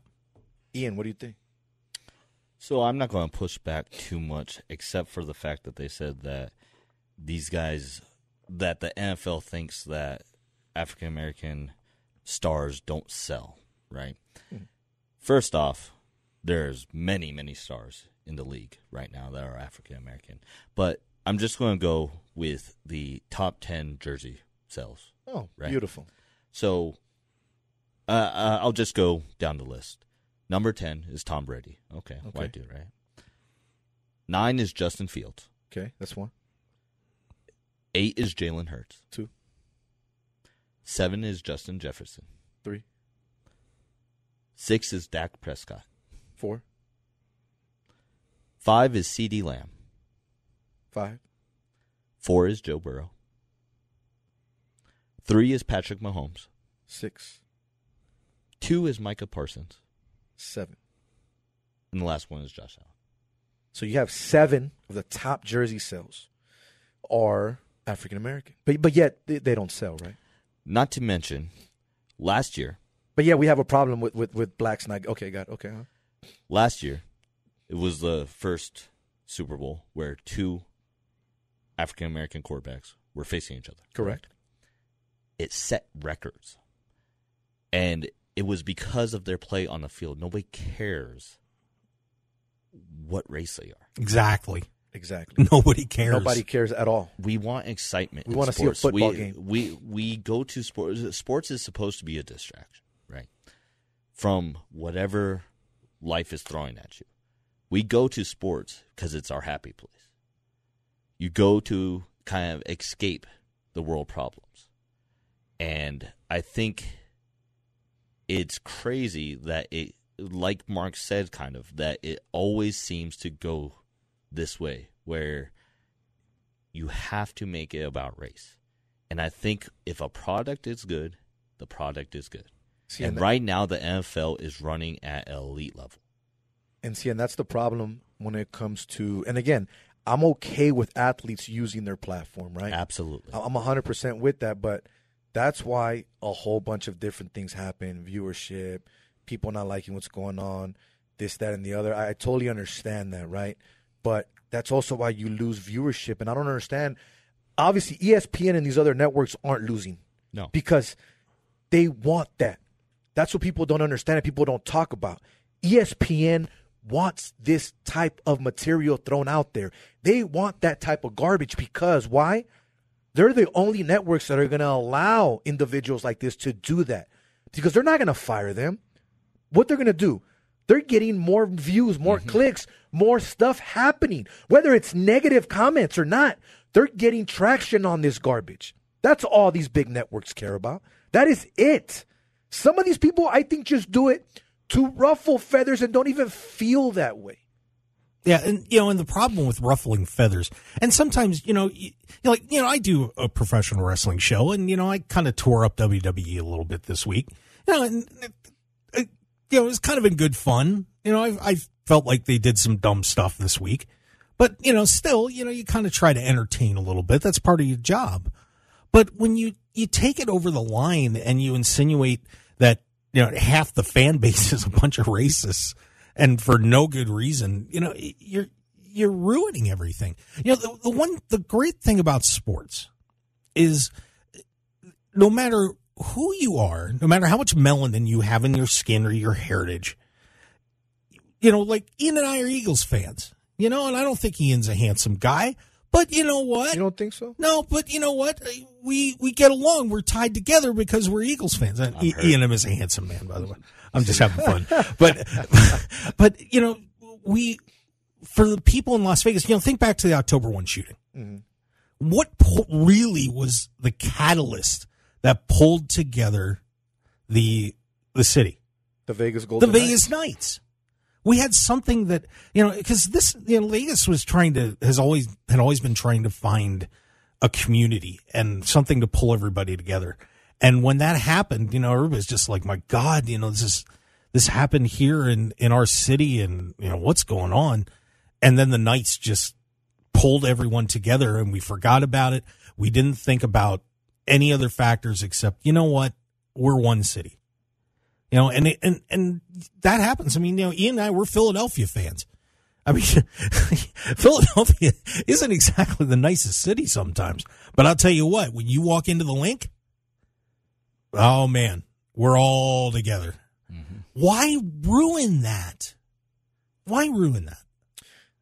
Ian, what do you think? So I'm not going to push back too much, except for the fact that they said that these guys, that the NFL thinks that African American stars don't sell, right? Hmm. First off, there's many, many stars in the league right now that are African American, but I'm just going to go with the top ten jersey sales. Oh, Right. beautiful. So uh, uh, I'll just go down the list. Number 10 is Tom Brady. Okay, Okay. white dude, right? Nine is Justin Fields. Okay, that's one. Eight is Jalen Hurts. Two. Seven is Justin Jefferson. Three. Six is Dak Prescott. Four. Five is CeeDee Lamb. Five. Four is Joe Burrow. Three is Patrick Mahomes. Six. Two is Micah Parsons. Seven. And the last one is Josh Allen. So you have seven of the top jersey sales are African American, but but yet they, they don't sell, right? Not to mention, last year, But yeah, we have a problem with with, with blacks not. Okay, got it. okay. Huh? last year it was the first Super Bowl where two African American quarterbacks were facing each other. Correct. It set records. And it was because of their play on the field. Nobody cares what race they are. Exactly. Exactly. [LAUGHS] Nobody cares. Nobody cares at all. We want excitement. We in wanna see a sports. football we, game. We we go to sports. Sports is supposed to be a distraction, right? From whatever life is throwing at you. We go to sports because it's our happy place. You go to kind of escape the world problems, and I think it's crazy that it, like Mark said, kind of that it always seems to go this way where you have to make it about race. And I think if a product is good, the product is good. See, and and that- right now, the NFL is running at elite level. And see, and that's the problem when it comes to. And again, I'm okay with athletes using their platform, right? Absolutely. I'm 100% with that, but that's why a whole bunch of different things happen viewership, people not liking what's going on, this, that, and the other. I, I totally understand that, right? But that's also why you lose viewership. And I don't understand. Obviously, ESPN and these other networks aren't losing No. because they want that. That's what people don't understand and people don't talk about. ESPN wants this type of material thrown out there. They want that type of garbage because why? They're the only networks that are going to allow individuals like this to do that because they're not going to fire them. What they're going to do, they're getting more views, more mm-hmm. clicks, more stuff happening. Whether it's negative comments or not, they're getting traction on this garbage. That's all these big networks care about. That is it. Some of these people, I think, just do it to ruffle feathers and don't even feel that way. Yeah, and you know, and the problem with ruffling feathers, and sometimes you know, you, like you know, I do a professional wrestling show, and you know, I kind of tore up WWE a little bit this week. You know, and it, it, uh, you know, it was kind of in good fun. You know, I, I felt like they did some dumb stuff this week, but you know, still, you know, you kind of try to entertain a little bit. That's part of your job. But when you you take it over the line and you insinuate that you know half the fan base [LAUGHS] is a bunch of racists and for no good reason, you know, you're you're ruining everything. You know, the, the one the great thing about sports is no matter who you are, no matter how much melanin you have in your skin or your heritage, you know, like Ian and I are Eagles fans, you know, and I don't think Ian's a handsome guy, but you know what? You don't think so? No, but you know what? We we get along. We're tied together because we're Eagles fans. And I- Ian is a handsome man, by the way. I'm just having fun. but [LAUGHS] but you know, we for the people in Las Vegas, you know, think back to the October one shooting. Mm-hmm. What po- really was the catalyst that pulled together the the city? The Vegas the Golden Vegas Knights. We had something that you know because this you know Vegas was trying to has always had always been trying to find a community and something to pull everybody together. And when that happened, you know, everybody's just like, "My God, you know, this is this happened here in in our city, and you know what's going on." And then the Knights just pulled everyone together, and we forgot about it. We didn't think about any other factors except, you know what, we're one city. You know, and and and that happens. I mean, you know, Ian and I we're Philadelphia fans. I mean, [LAUGHS] Philadelphia isn't exactly the nicest city sometimes, but I'll tell you what: when you walk into the Linc, oh man, we're all together. Mm-hmm. Why ruin that? Why ruin that?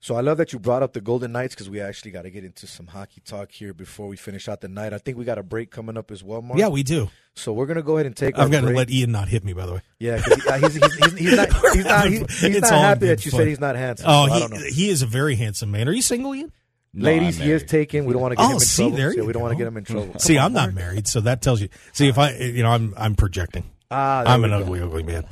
So I love that you brought up the Golden Knights because we actually got to get into some hockey talk here before we finish out the night. I think we got a break coming up as well, Mark. Yeah, we do. So we're gonna go ahead and take. I've our got to break. let Ian not hit me. By the way, Yeah, 'cause he, uh, he's, he's, he's, he's not. [LAUGHS] He's not, he's, he's not happy that you fun. said he's not handsome. Oh, so I he, don't know. he is a very handsome man. Are you single, Ian? No, Ladies, he is taken. We don't want to get Oh, him in see, trouble. there Yeah, you we don't want to get him in trouble. See, I'm not married, so that tells you. See, if I, you know, I'm I'm projecting. Ah, I'm an go. ugly, ugly man.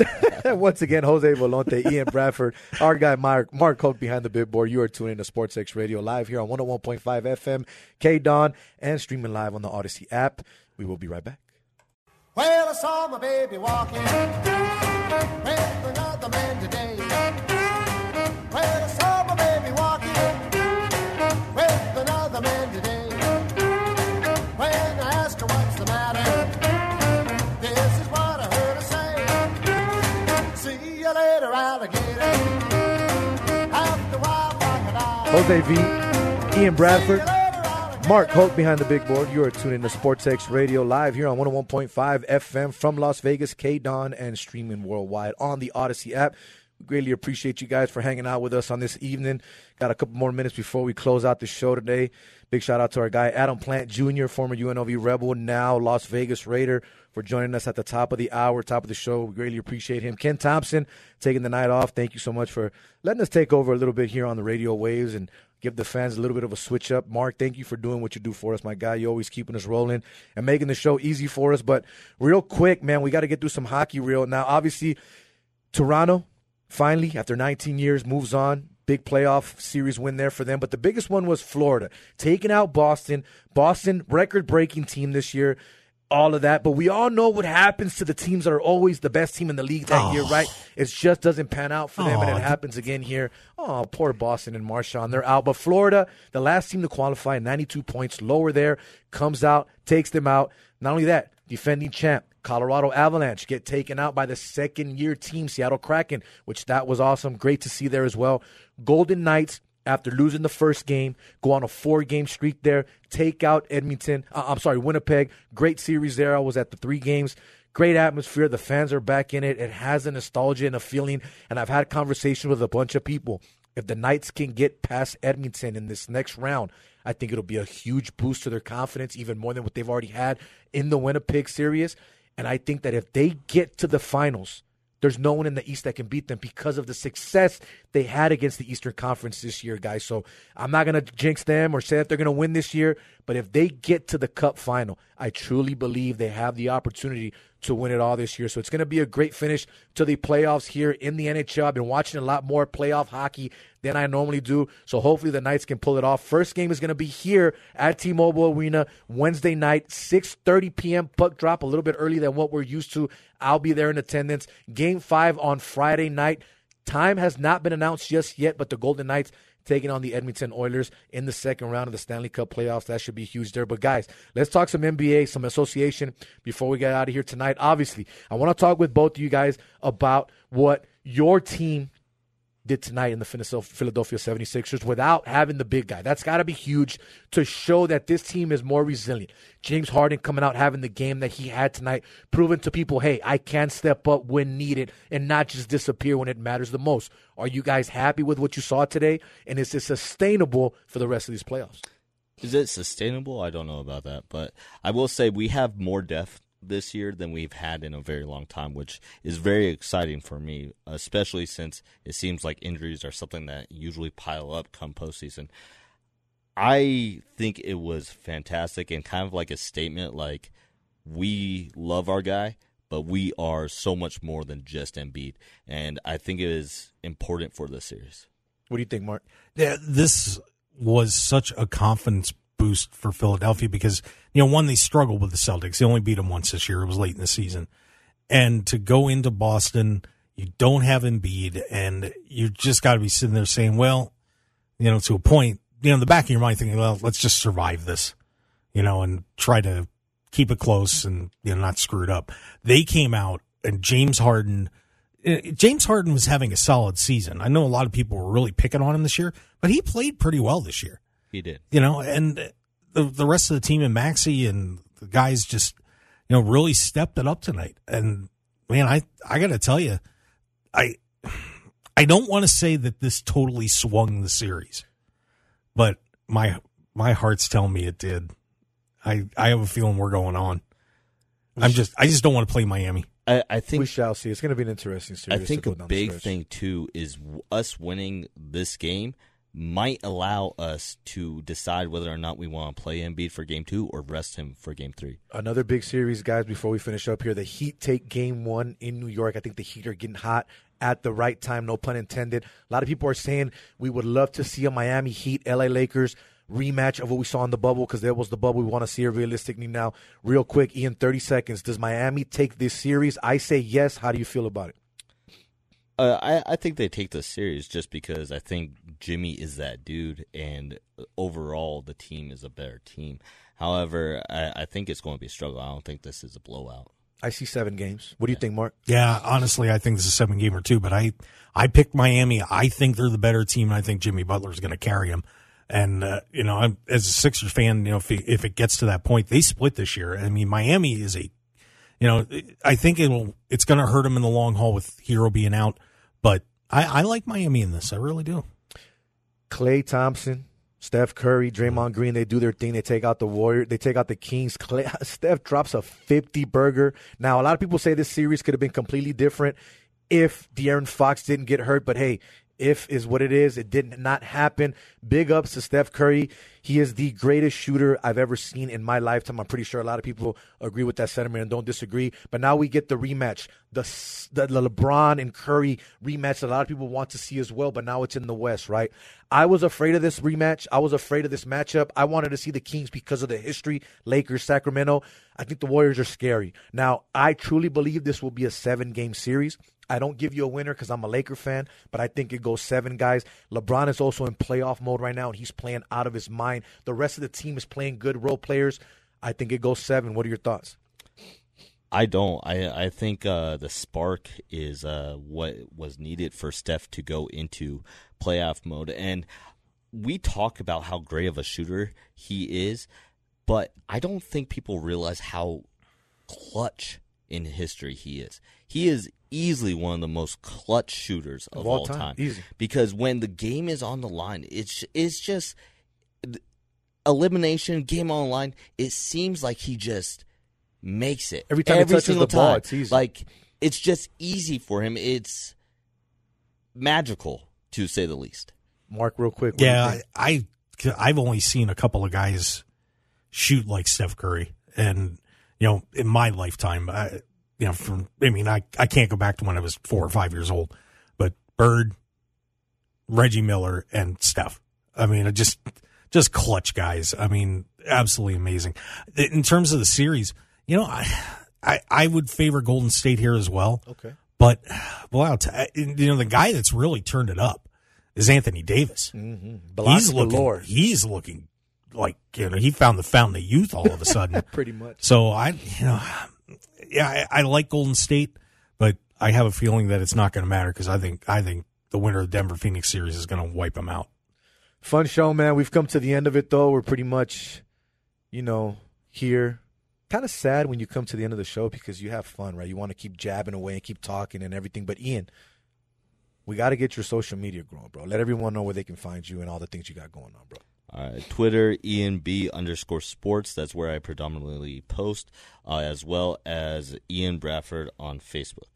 Once again, Jose Volonte, Ian Bradford, our guy Mark, Mark Hoke behind the big board. You are tuning to Sports X Radio live here on 101.5 FM, K Don, and streaming live on the Audacy app. We will be right back. Well, I saw my baby walking with another man today. Well, I saw my baby walking Jose V, Ian Bradford, Mark Hoke behind the big board. You are tuning to Sports X Radio live here on 101.5 FM from Las Vegas, K Don, and streaming worldwide on the Audacy app. We greatly appreciate you guys for hanging out with us on this evening. Got a couple more minutes before we close out the show today. Big shout out to our guy Adam Plant Jr., former UNLV Rebel, now Las Vegas Raider, for joining us at the top of the hour, top of the show. We greatly appreciate him. Ken Thompson taking the night off. Thank you so much for letting us take over a little bit here on the radio waves and give the fans a little bit of a switch up. Mark, thank you for doing what you do for us, my guy. You're always keeping us rolling and making the show easy for us. But real quick, man, we got to get through some hockey real. Now, obviously, Toronto finally, after 19 years, moves on. Big playoff series win there for them. But the biggest one was Florida, taking out Boston. Boston, record breaking team this year. All of that. But we all know what happens to the teams that are always the best team in the league that oh. year, right? It just doesn't pan out for them. and Oh, it happens again here. Oh, poor Boston and Marchand. They're out. But Florida, the last team to qualify, 92 points lower there, comes out, takes them out. Not only that, defending champ, Colorado Avalanche get taken out by the second year team, Seattle Kraken, which that was awesome. Great to see there as well. Golden Knights, after losing the first game, go on a four game streak there, take out Edmonton. Uh, I'm sorry, Winnipeg. Great series there. I was at the three games. Great atmosphere. The fans are back in it. It has a nostalgia and a feeling. And I've had conversations with a bunch of people. If the Knights can get past Edmonton in this next round, I think it'll be a huge boost to their confidence, even more than what they've already had in the Winnipeg series. And I think that if they get to the finals, there's no one in the East that can beat them because of the success they had against the Eastern Conference this year, guys. So I'm not going to jinx them or say that they're going to win this year, but if they get to the Cup final, I truly believe they have the opportunity to win it all this year. So it's going to be a great finish to the playoffs here in the NHL. I've been watching a lot more playoff hockey than I normally do. So hopefully the Knights can pull it off. First game is going to be here at T-Mobile Arena Wednesday night, 6:30 p.m. puck drop, a little bit earlier than what we're used to. I'll be there in attendance. Game 5 on Friday night. Time has not been announced just yet, but the Golden Knights taking on the Edmonton Oilers in the second round of the Stanley Cup playoffs. That should be huge there. But guys, let's talk some NBA, some association before we get out of here tonight. Obviously, I want to talk with both of you guys about what your team did tonight in the Philadelphia 76ers without having the big guy. That's got to be huge to show that this team is more resilient. James Harden coming out having the game that he had tonight, proving to people, hey, I can step up when needed and not just disappear when it matters the most. Are you guys happy with what you saw today? And is it sustainable for the rest of these playoffs? Is it sustainable? I don't know about that, but I will say we have more depth this year than we've had in a very long time, which is very exciting for me, especially since it seems like injuries are something that usually pile up come postseason. I think it was fantastic and kind of like a statement like we love our guy, but we are so much more than just Embiid. And I think it is important for this series. What do you think, Mark? Yeah, this was such a confidence boost for Philadelphia because you know one they struggled with the Celtics. They only beat them once this year. It was late in the season, and to go into Boston, you don't have Embiid, and you just got to be sitting there saying, well, you know, to a point, you know, in the back of your mind thinking, well, let's just survive this, you know, and try to keep it close and you know not screw it up. They came out and James Harden. eh, James Harden was having a solid season. I know a lot of people were really picking on him this year, but he played pretty well this year He did. you know, and the the rest of the team and Maxey and the guys just you know really stepped it up tonight. And man, I I got to tell you, I I don't want to say that this totally swung the series, but my my heart's telling me it did. I I have a feeling we're going on. I'm just I just don't want to play Miami. I, I think we shall see. It's going to be an interesting series. I think a go down the big thing too is us winning this game might allow us to decide whether or not we want to play Embiid for game two or rest him for game three. Another big series, guys, before we finish up here. The Heat take game one in New York. I think the Heat are getting hot at the right time, no pun intended. A lot of people are saying we would love to see a Miami Heat, LA Lakers rematch of what we saw in the bubble because there was the bubble. We want to see it realistically now. Real quick, Ian, 30 seconds. Does Miami take this series? I say yes. How do you feel about it? Uh, I, I think they take this serious just because I think Jimmy is that dude, and overall the team is a better team. However, I, I think it's going to be a struggle. I don't think this is a blowout. I see seven games. What do you think, Mark? Yeah, honestly, I think this is a seven gamer too. But I I picked Miami. I think they're the better team. and I think Jimmy Butler is going to carry them. And uh, you know, I'm, as a Sixers fan, you know, if it, if it gets to that point, they split this year. I mean, Miami is a, you know, I think it'll it's going to hurt him in the long haul with Herro being out. But I, I like Miami in this. I really do. Klay Thompson, Steph Curry, Draymond mm. Green, they do their thing. They take out the Warrior, they take out the Kings. Klay, [LAUGHS] Steph drops a 50 burger. Now, a lot of people say this series could have been completely different if De'Aaron Fox didn't get hurt, but hey, if is what it is. It did not happen. Big ups to Steph Curry. He is the greatest shooter I've ever seen in my lifetime. I'm pretty sure a lot of people agree with that sentiment and don't disagree. But now we get the rematch, the the LeBron and Curry rematch that a lot of people want to see as well. But now it's in the West, right? I was afraid of this rematch. I was afraid of this matchup. I wanted to see the Kings because of the history. Lakers, Sacramento. I think the Warriors are scary. Now, I truly believe this will be a seven game series. I don't give you a winner because I'm a Laker fan, but I think it goes seven guys. LeBron is also in playoff mode right now, and he's playing out of his mind. The rest of the team is playing good role players. I think it goes seven. What are your thoughts? I don't. I I think uh, the spark is uh, what was needed for Steph to go into playoff mode. And we talk about how great of a shooter he is, but I don't think people realize how clutch in history he is. He is easily one of the most clutch shooters of, Of all all time. time. Easy. Because when the game is on the line, it's it's just elimination, game on the line. It seems like he just makes it Every time he touches single the ball, time. it's easy. Like it's just easy for him. It's magical to say the least. Mark, real quick. what do you Yeah. I, I I've only seen a couple of guys shoot like Steph Curry, and you know, in my lifetime, I, you know, from I mean, I I can't go back to when I was four or five years old, but Bird, Reggie Miller, and Steph. I mean, it just just clutch guys. I mean, absolutely amazing. In terms of the series, you know, I I, I would favor Golden State here as well. Okay. But well, t- you know, the guy that's really turned it up is Anthony Davis. Block he's looking, galore. he's looking like you know he found the fountain of youth all of a [LAUGHS] sudden. Pretty much. so I, you know, yeah, I, I like Golden State, but I have a feeling that it's not going to matter because I think I think the winner of the Denver Phoenix series is going to wipe them out. Fun show, man. We've come to the end of it, though. We're pretty much, you know, here. Kind of sad when you come to the end of the show because you have fun, right? You want to keep jabbing away and keep talking and everything. But Ian, we got to get your social media growing, bro. Let everyone know where they can find you and all the things you got going on, bro. All right, Twitter, ENB underscore sports. That's where I predominantly post, uh, as well as Ian Bradford on Facebook.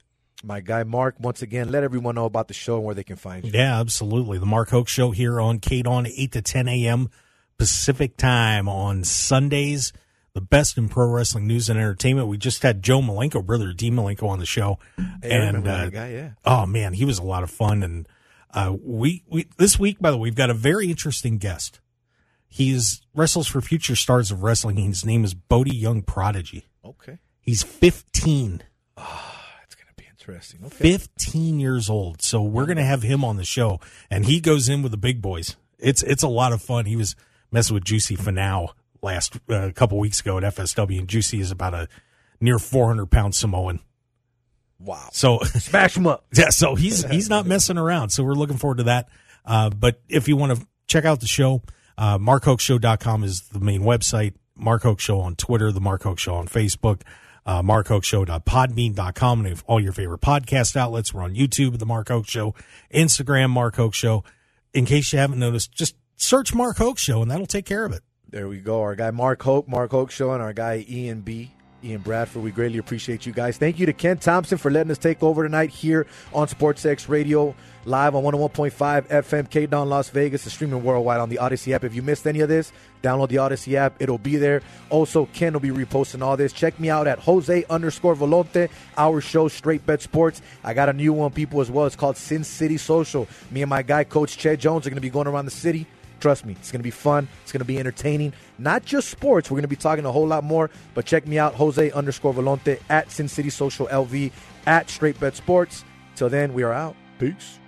My guy Mark, once again, let everyone know about the show and where they can find you. Yeah, absolutely. The Mark Hoke Show here on K Don 8 to 10 a.m. Pacific time on Sundays. The best in pro wrestling news and entertainment. We just had Joe Malenko, brother of Dean Malenko, on the show. Hey, I remember that guy, yeah. Oh man, he was a lot of fun. And uh, we we this week, by the way, we've got a very interesting guest. He is wrestles for future stars of wrestling. His name is Bodie Young Prodigy. Okay. He's 15. That's going to be interesting. Okay. 15 years old. So we're going to have him on the show and he goes in with the big boys. It's it's a lot of fun. He was messing with Juicy Finau last uh, a couple weeks ago at FSW and Juicy is about a near 400 pound Samoan. Wow. So [LAUGHS] Smash him up. [LAUGHS] yeah, so he's he's not messing around. So we're looking forward to that. Uh, but if you want to check out the show, uh, markhokeshow.com is the main website. Mark Hoke Show on Twitter, the Mark Hoke Show on Facebook, uh, markhokeshow.podbean.com, and all your favorite podcast outlets. We're on YouTube, the Mark Hoke Show, Instagram, Mark Hoke Show. In case you haven't noticed, just search Mark Hoke Show, and that'll take care of it. There we go. Our guy Mark Hoke, Mark Hoke Show, and our guy Ian B. Ian Bradford. We greatly appreciate you guys. Thank you to Ken Thompson for letting us take over tonight here on SportsX Radio, live on 101.5 FM, K Don Las Vegas, and streaming worldwide on the Audacy app. If you missed any of this, download the Audacy app. It'll be there. Also, Ken will be reposting all this. Check me out at Jose underscore Volonte, our show, Straight Bet Sports. I got a new one, people, as well. It's called Sin City Social. Me and my guy, Coach Chad Jones, are going to be going around the city Trust me, it's going to be fun. It's going to be entertaining. Not just sports. We're going to be talking a whole lot more. But check me out, Jose underscore Volonte at Sin City Social LV at Straight Bet Sports. Till then, we are out. Peace.